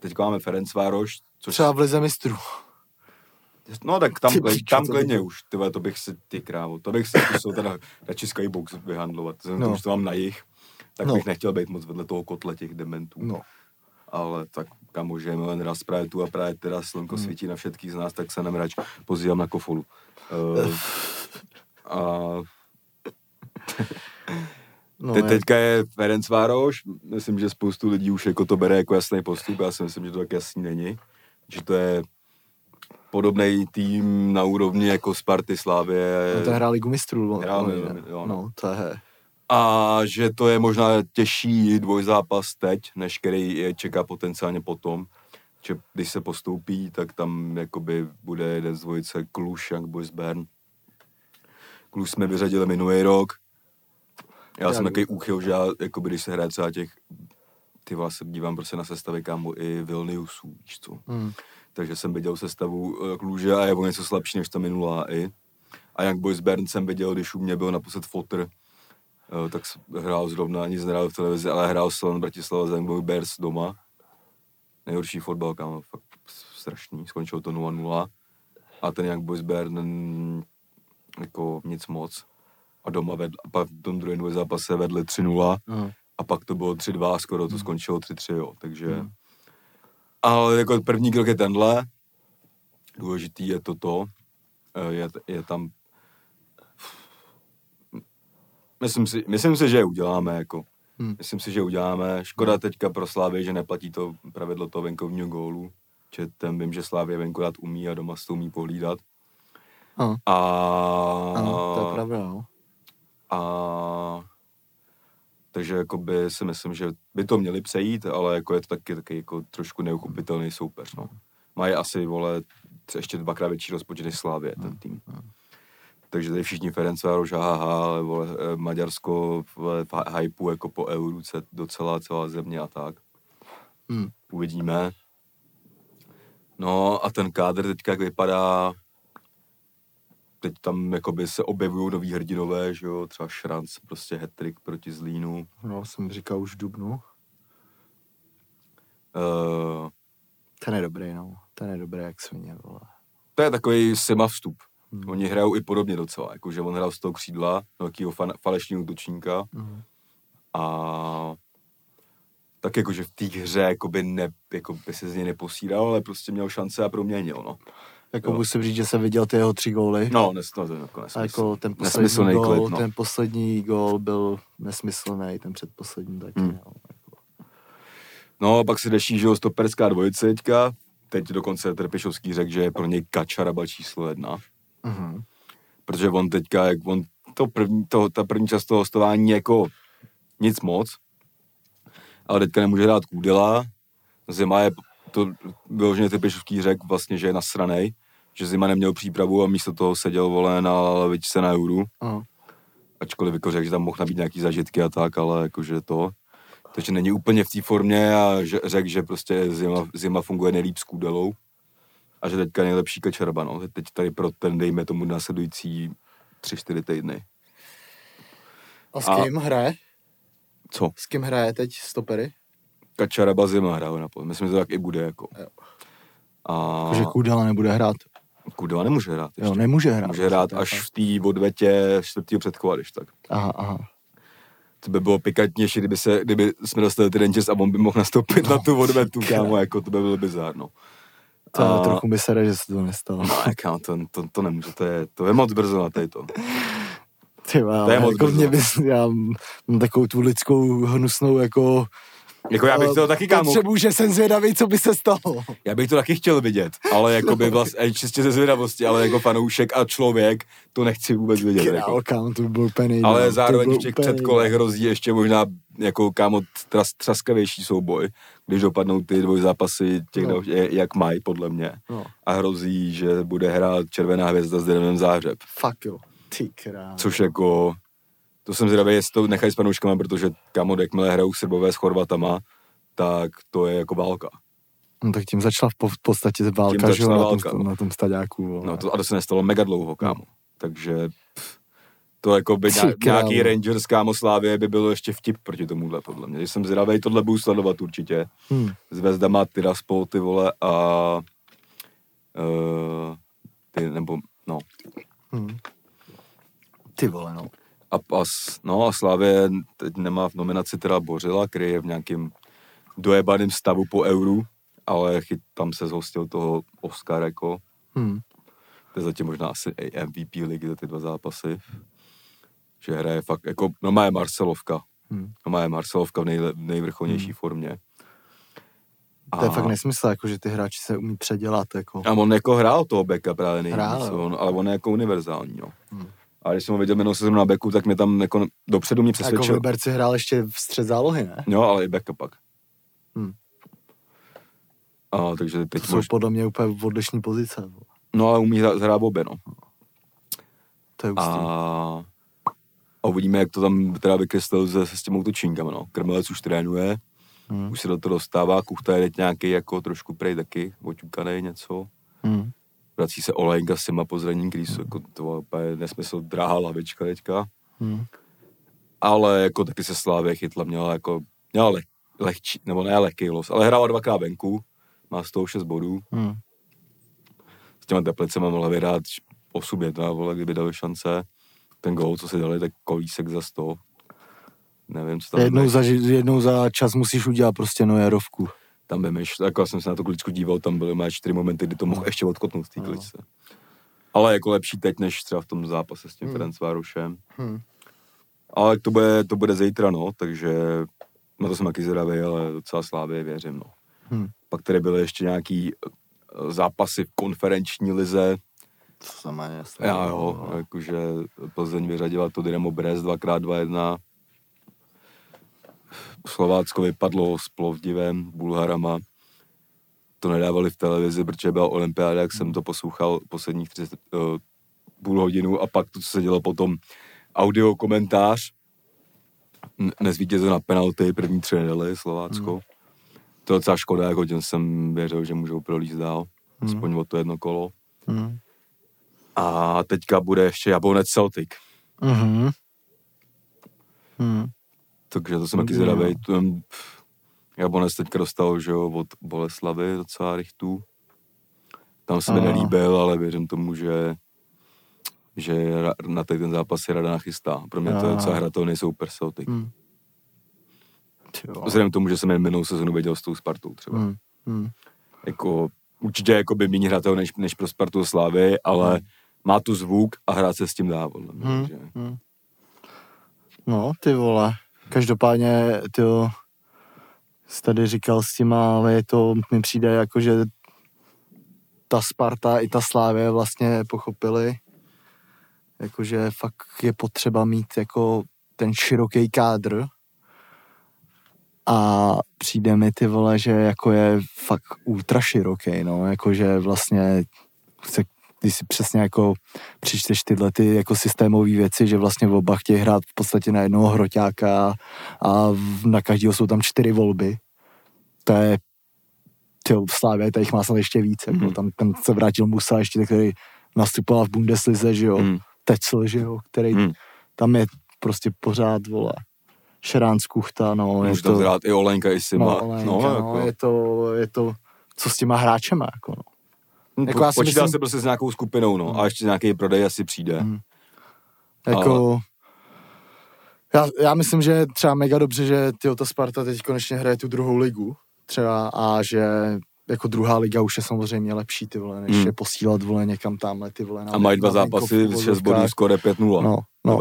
teďka máme Ferencvároš, což... třeba v Lize mistrů. No tak tam, Ty klid, tam to klidně by- už, tyhle, to bych si, ty krávo, to bych si zkusil teda radši Skybox vyhandlovat, k No. že to mám na jich, tak No. bych nechtěl být moc vedle toho kotle těch dementů. No. Ale tak kamo, že jen raz právě tu a právě teda slunko Hmm. svítí na všetkých z nás, tak se nemrač, pozývám na kofolu. Uh, a <laughs> No, Te, teďka je Ferenc Vároš, myslím, že spoustu lidí už jako to bere jako jasný postup, já si myslím, že to tak jasný není. Že to je podobný tým na úrovni jako Sparty, Slávě. no, to hrál Ligu mistrů. Hrál, oni, jo, no. no, to je... A že to je možná těžší dvojzápas teď, než který je čeká potenciálně potom. Že když se postoupí, tak tam jakoby bude jeden z dvojice Kluš, Young Boys Bern. Kluš jsme vyřadili minulý rok. Já Já jsem takový úchyl, že já, jakoby, když se hraje třeba těch, ty vás se dívám prostě na sestavy kámo i Vilniusů, víš co. Hmm. Takže jsem viděl sestavu eh, Kluže a je o něco slabší než ta minulá i. A Young Boys Bern jsem viděl, když u mě byl naposled fotr, eh, tak hrál zrovna, nic nehrál v televizi, ale hrál Slovan Bratislava za Young Boys Bears doma. Nejhorší fotbal, kámo, fakt strašný, skončilo to 0-0. A ten Young Boys Bern jako nic moc. A doma vedl, a pak v tom druhém zápase vedli 3-0 Hmm. a pak to bylo 3-2, skoro to skončilo 3-3, jo, takže... Ale jako první krok je tenhle, důležitý je toto, eh, je, je tam... Myslím si, myslím si, že je uděláme, jako. Hmm. Myslím si, že uděláme. Škoda teďka pro Slávě, že neplatí to pravidlo toho venkovního gólu. Že ten vím, že Slávě venku dát umí a doma se to umí pohlídat. Ano, A... ano, to je pravda, no. A takže jakoby si myslím, že by to měli přejít, ale jako je to taky, taky jako trošku neuchopitelný soupeř. No. Mají asi, vole, ještě dvakrát větší rozpočet než Slávě, ten tým. Takže tady všichni Ferencvároš, haha, ale vole, eh, Maďarsko v hy- hypeu jako po euru, ce- docela celá země a tak. Hmm. Uvidíme. No a ten kádr teďka jak vypadá, teď tam jakoby se objevují noví hrdinové, že jo, třeba Šranc, prostě hat proti Zlínu. No, jsem říkal už v Dubnu. Uh, Ten je dobrý, no. Ten je dobrý, jak svině, vole. to je takový sima vstup. Hmm. Oni hrajou i podobně docela, jakože on hrál z toho křídla, takového fan, falešního útočníka Mhm. a tak jakože v té hře jakoby ne, jako by se z něj neposíral, ale prostě měl šance a proměnil, no. Jako Jo. musím říct, že jsem viděl ty jeho tři góly. No, nes, no, jako A nesmysl. jako ten poslední gól, klip, no. ten poslední gól byl nesmyslný, ten předposlední taky. Hmm. No. No, a pak se deší, že jo, stoperská dvojice teďka. Teď dokonce Trpišovský řekl, že je pro něj Kačaraba číslo jedna. Mhm. Protože on teďka, jak on, to první, to, ta první část toho hostování jako nic moc, ale teďka nemůže hrát Kůdela. Zima je, to vyloženě Trpišovský řekl vlastně, že je nasranej, že Zima neměl přípravu a místo toho seděl, vole, na lavičce na Euru. Ano. ačkoliv jako řekl, že tam mohl nabít nějaký zažitky a tak, ale jakože to, takže není úplně v té formě a že, řekl, že prostě zima, zima funguje nejlíp s kůdelou a že teďka je nejlepší kačerba, no. Teď tady pro ten, dejme tomu, následující tři, čtyři týdny. A s A- kým hraje? Co? S kým hraje teď stopery? Kačaraba zima hraje na pol. Myslím, že to tak i bude, jako. Jo. A Že Kudela nebude hrát. Kudela nemůže hrát ještě. Jo, nemůže hrát. Může hrát To až v té odvetě čtvrtého předkola, když tak. Aha, aha. To by bylo pikantnější, kdyby, se, kdyby jsme dostali ten Rangers a on by mohl nastoupit no, na tu odvetu, <laughs> kámo, jako to by bylo bizár, no. To A- trochu mi sere, že se to nestalo. No, kámo, to, to, to nemůže, to je, to je moc brzo na této. Ty vole, To je moc jako brzo. mě bys, já mám takovou tu lidskou hnusnou jako... Jako já bych to taky, kámo, Potřebuji, že jsem zvědavý, co by se stalo. já bych to taky chtěl vidět, ale <laughs> jako by vlastně, čistě ze zvědavosti, ale jako fanoušek a člověk, to nechci vůbec vidět. Král, Jako. kámo, to by byl úplně nejde, Ale to zároveň v těch předkolech hrozí ještě možná jako kámo tras, traskavější souboj, když dopadnou ty dvoj zápasy těch, No. no. jak mají, podle mě. No, A hrozí, že bude hrát Červená hvězda s Dynamem Záhřeb. fuck jo. Ty král. Což jako, to jsem zvědavý, jestli to nechají s panouškama, protože kamo, jakmile hrajou Srbové s Chorvatama, tak to je jako válka. No tak tím začala v po- v podstatě válka, že jo, začala na, válka, tom, no. na tom staďáku. vole. No to, a to se nestalo mega dlouho, kámo. Takže pff, to jako by <laughs> Ty ně, nějaký. Rangers, kámo, Slávě by bylo ještě vtip proti tomuhle, podle mě. Jsem zvědavý, tohle budu sledovat určitě. Hmm. Zvezda má Tiraspol, ty vole, a uh, ty, nebo, no, Hmm. Ty vole, no. A, a, no a Slávě teď nemá v nominaci teda Bořila, který je v nějakým dojebaném stavu po euru, ale chyt, tam se zhostil toho Oscar jako, Hmm. to je zatím možná asi MVP ligy za ty dva zápasy. Že hraje fakt, jako, no má je Marcelovka. Hmm. No má je Marcelovka v nejle, nejvrcholnější Hmm. formě. To je fakt nesmysl, jako, že ty hráči se umí předělat, jako. A on jako hrál toho beka právě nejvíc, Hrál, on, ale on je jako univerzální, no. Hmm. A když jsem ho viděl minulou sezónu na beku, tak mě tam jako dopředu mě Jako přesvědčil. v Liberci hrál ještě v střed zálohy, ne? Jo, ale i beka pak. Hmm. A, takže teď To jsou mož... podle mě úplně odlišní pozice. vole. No ale umí hrát, hrát obě, no. To je A, ústý. a uvidíme, jak to tam teda vykreslil se, se s těmi útočníkama, no. Krmelec už trénuje, Hmm. už se do toho dostává, Kuchta je teď nějaký jako trošku prej taky, oťukanej něco. Hmm. Vrací se Olejnka s těma pozraním, který jsou jako to je nesmysl, drahá lavička teďka. Hmm. Ale jako taky se Slávě chytla, měla jako, měla leh, lehčí, nebo ne lehký los, ale hrála dvakrát venku, má z toho 6 bodů. Hmm. S těma teplicema mohla vyhrát 8 jedna, vole, kdyby dali šance. Ten gol, co si dali, tak kolísek za 100. Nevím, co tam Jednou za, jednou za čas musíš udělat prostě nojerovku. Tam vymeš, jako já jsem se na to kličku díval, tam byly má čtyři momenty, kdy to mohl ještě odkotnout v té No. kličce. Ale jako lepší teď, než třeba v tom zápase s tím Hmm. Ferencvárošem. Hmm. Ale to bude, to bude zítra, no, takže na to jsem taky zvědavý, ale docela slávě věřím, no. Hmm. Pak tady byly ještě nějaký eh, zápasy v konferenční lize. To znamená, Já jo, jakože Plzeň vyřadila to Dynamo Brest 2x2-1. Slovácko vypadlo s Plovdivem, Bulharama. To nedávali v televizi, protože byla olympiáda, jak jsem to poslouchal posledních 30, uh, půl hodinu a pak to, co se dělo potom, audio komentář. Nezvítězil na penalty, první tři nedali Slovácko. Hmm. To je docela škoda, jako těm jsem věřil, že můžou prolíst dál. Hmm. Aspoň o to jedno kolo. Hmm. A teďka bude ještě Jablonec Celtic. Mhm. Hmm. Takže to jsem taky zvědavý. Ten Jablonec teďka dostal, že jo, od Boleslavy docela rychtů. Tam se mi nelíbil, ale věřím tomu, že že na tady ten zápas si rada nachystá. Pro mě to je docela hratelný souper Celtic. Hmm. Vzhledem k tomu, že jsem jen minulou sezonu viděl s tou Spartou třeba. Hmm. Hmm. Jako, určitě jako by méně hratelný než, než pro Spartu Slávy, ale Hmm. má tu zvuk a hrát se s tím dá. Hmm. takže- Hmm. No, ty vole. Každopádně, ty tady říkal s tím, ale je to, mi přijde jako, že ta Sparta i ta Slávě vlastně pochopili, jakože fakt je potřeba mít jako ten široký kádr. A přijde mi ty vole, že jako je fakt ultra široký, no, jakože vlastně se, když si přesně jako přičteš tyhle ty jako systémové věci, že vlastně v oba chtějí hrát v podstatě na jednoho hroťáka a na každého jsou tam čtyři volby. To je ty Slávě, tady jich má snad ještě víc, jako Mhm. tam ten se vrátil Musa ještě, který nastupoval v Bundeslize, že jo, Hmm. Tecl, že jo, který Hmm. tam je prostě pořád, vole, Šerán z Kuchta, no, je Může tam to, hrát i Olenka, i Sima. no, Olenka, no, jako, je to, je to, co s těma hráčema, jako no. Jako jako já si počítá myslím- se prostě s nějakou skupinou, no. A ještě nějaký prodej asi přijde. Hmm. Jako, já, já myslím, že je třeba mega dobře, že tyjo, ta Sparta teď konečně hraje tu druhou ligu třeba a že jako druhá liga už je samozřejmě lepší ty vole, než Hmm. je posílat vole někam tamhle ty vole. na- A mají dva zápasy, v 6 bodů, skoro 5-0. No, No,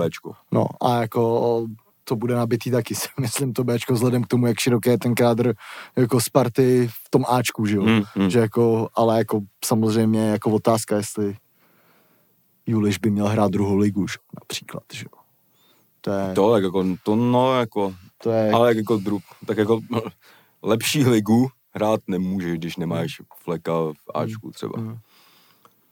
no a jako to bude nabitý taky, <laughs> si myslím to Bčko, vzhledem k tomu, jak široký je ten kádr jako Sparty v tom Ačku, že jo. Hmm, hmm. Že jako, ale jako samozřejmě jako otázka, jestli Juliš by měl hrát druhou ligu, že? například, že jo. To je, to, tak jako, to no, jako, to je, ale jako dru, tak jako <laughs> lepší ligu hrát nemůžeš, když nemáš fleka v Ačku třeba. Mm.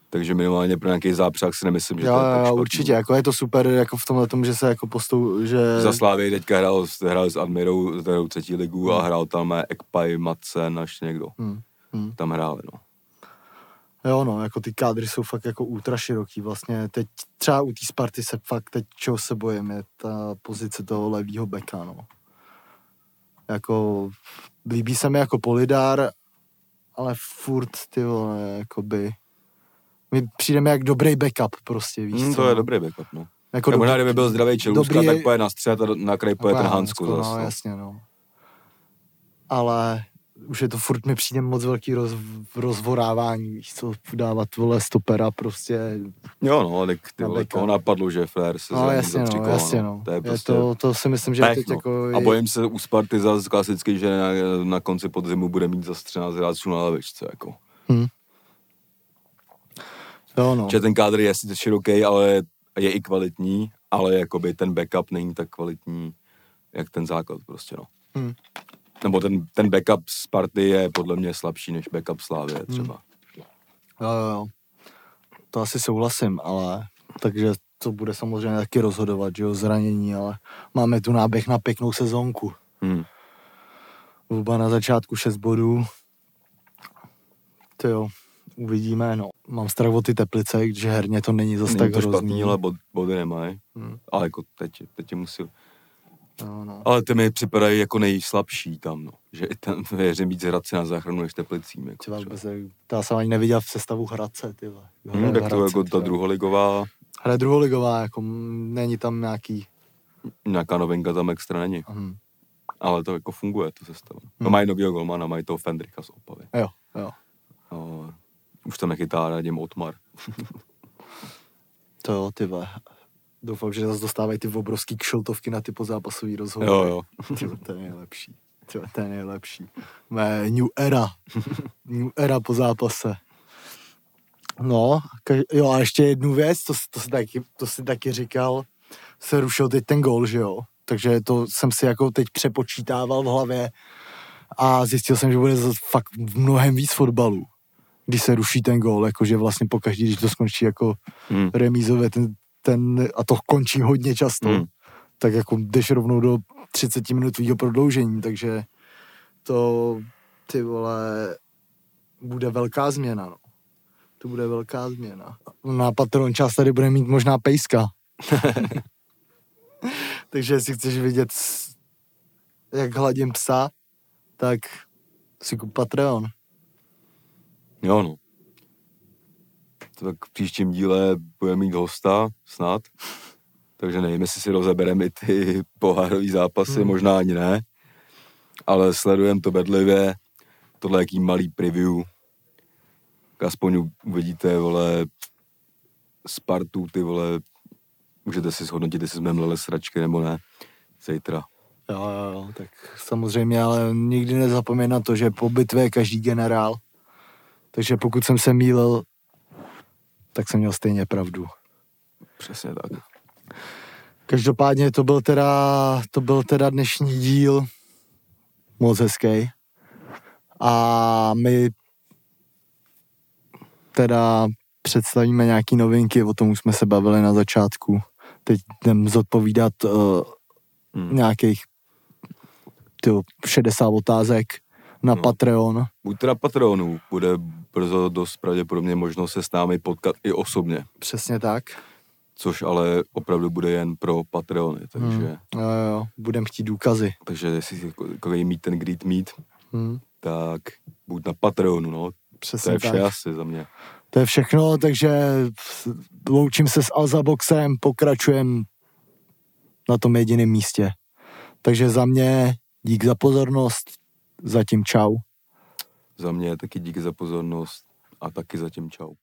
Takže minimálně pro nějaký zápřah si nemyslím, že jo, to je tak špatný. určitě, jako je to super, jako v tomhle tom, že se jako postou, že... Za Slávy teďka hrál, s- hrál s Admirou kterou třetí ligu a hrál tam Ekpaj, Matsen a ještě někdo. Hmm, hmm. Tam hráli, no. Jo, no, jako ty kádry jsou fakt jako ultra široký. Vlastně teď třeba u té Sparty se fakt teď, čeho se bojím, je ta pozice toho levýho beka, no. Jako, líbí se mi jako Polidár, ale furt, ty vole, jakoby... Mi přijde mi jak dobrý backup prostě, víš Hmm, co? to je dobrý backup, no. Jako dobrý- kdyby byl zdravý Čelůstka, dobrý je- tak poje na střed a na kraj poje ten Hansko no, zase. No. jasně, no. Ale už je to furt mi přijde moc velký roz, rozvorávání, víš co, dávat vole stopera prostě. Jo no, tak ty Na vole, toho napadlo, že Flair se No jasně za no, kola, jasně no. To je je prostě to, to si myslím, že pech, teď no. jako... A bojím se u Sparty zase klasicky, že na, na konci podzimu bude mít zase 13 hráčů na lavičce, jako. Jo no. Že ten kádr je sice široký, ale je i kvalitní, ale jakoby ten backup není tak kvalitní, jak ten základ prostě, no. Hmm. Nebo ten, ten backup Sparty je podle mě slabší než backup Slávě třeba. Jo, jo, jo. To asi souhlasím, ale takže to bude samozřejmě taky rozhodovat, že jo, zranění, ale máme tu náběh na pěknou sezónku. Hmm. Vůba na začátku 6 bodů. To jo, uvidíme, no. Mám strach o ty teplice, že herně to není zase tak to hrozný. špatný, ale bod, body nemají. Hmm. Ale jako teď, teď je musí. No, no. Ale ty mi připadají jako nejslabší tam, no. Že i tam věřím víc Hradci na záchranu než Teplicím. Jako Třeba třeba. vůbec, to já jsem ani neviděl v sestavu Hradce, ty vole. Hmm, tak to jako ta druholigová, Hra druholigová, jako není tam nějaký... nějaká novinka tam extra není. Hm. Ale to jako funguje, to sestava. No Hmm. mají novýho golmana, mají toho Fendrika z Opavy. Jo, jo. No, už tam nechytá radim Otmar. To jo, ty vole. Doufám, že zase dostávají ty obrovský kšeltovky na ty pozápasový rozhovory. Jo, jo. Ty vole, to je nejlepší. To je nejlepší. Mé new era. new era po zápase. No, kaž- jo a ještě jednu věc, to, to, si taky, to si taky říkal, se rušil teď ten gol, že jo? Takže to jsem si jako teď přepočítával v hlavě a zjistil jsem, že bude fakt mnohem víc fotbalů, když se ruší ten gol, jakože vlastně pokaždý, když to skončí jako Hmm. remízové, ten, ten, a to končí hodně často, Hmm. tak jako jdeš rovnou do 30 minutového prodloužení, takže to, ty vole, bude velká změna, no. To bude velká změna. Na Patron část tady bude mít možná pejska. <laughs> takže jestli chceš vidět, jak hladím psa, tak si kup Patreon. Jo, no. Tak v příštím díle bude mít hosta, snad. Takže nevím, jestli si rozebereme i ty pohárový zápasy, Hmm. možná ani ne. Ale sledujeme to bedlivě. Tohle je jaký malý preview. Tak Aspoň uvidíte, vole, Spartu, ty vole, můžete si shodnotit, jestli jsme mleli sračky nebo ne. Zítra. Jo, jo, jo, tak samozřejmě, ale nikdy nezapomeň na to, že po bitvě je každý generál. Takže pokud jsem se mýlil, tak jsem měl stejně pravdu. Přesně tak. Každopádně to byl teda, to byl teda dnešní díl. Moc hezký. A my teda představíme nějaký novinky, o tom už jsme se bavili na začátku. Teď jdem zodpovídat uh, Hmm. nějakých tyjo, 60 otázek na No. Patreon. Buďte na Patronu, bude brzo dost pravděpodobně možnost se s námi potkat i osobně, Přesně tak. což ale opravdu bude jen pro Patreony, takže, Hmm. Jo, jo. Budem chtít důkazy. takže jestli jako, jako mít ten greet meet, Hmm. tak buď na Patreonu, no, to Přesně je vše tak. asi za mě. To je všechno, takže loučím se s Alzaboxem, pokračujem na tom jediném místě. Takže za mě dík za pozornost, zatím čau. Za mě taky díky za pozornost a taky zatím čau.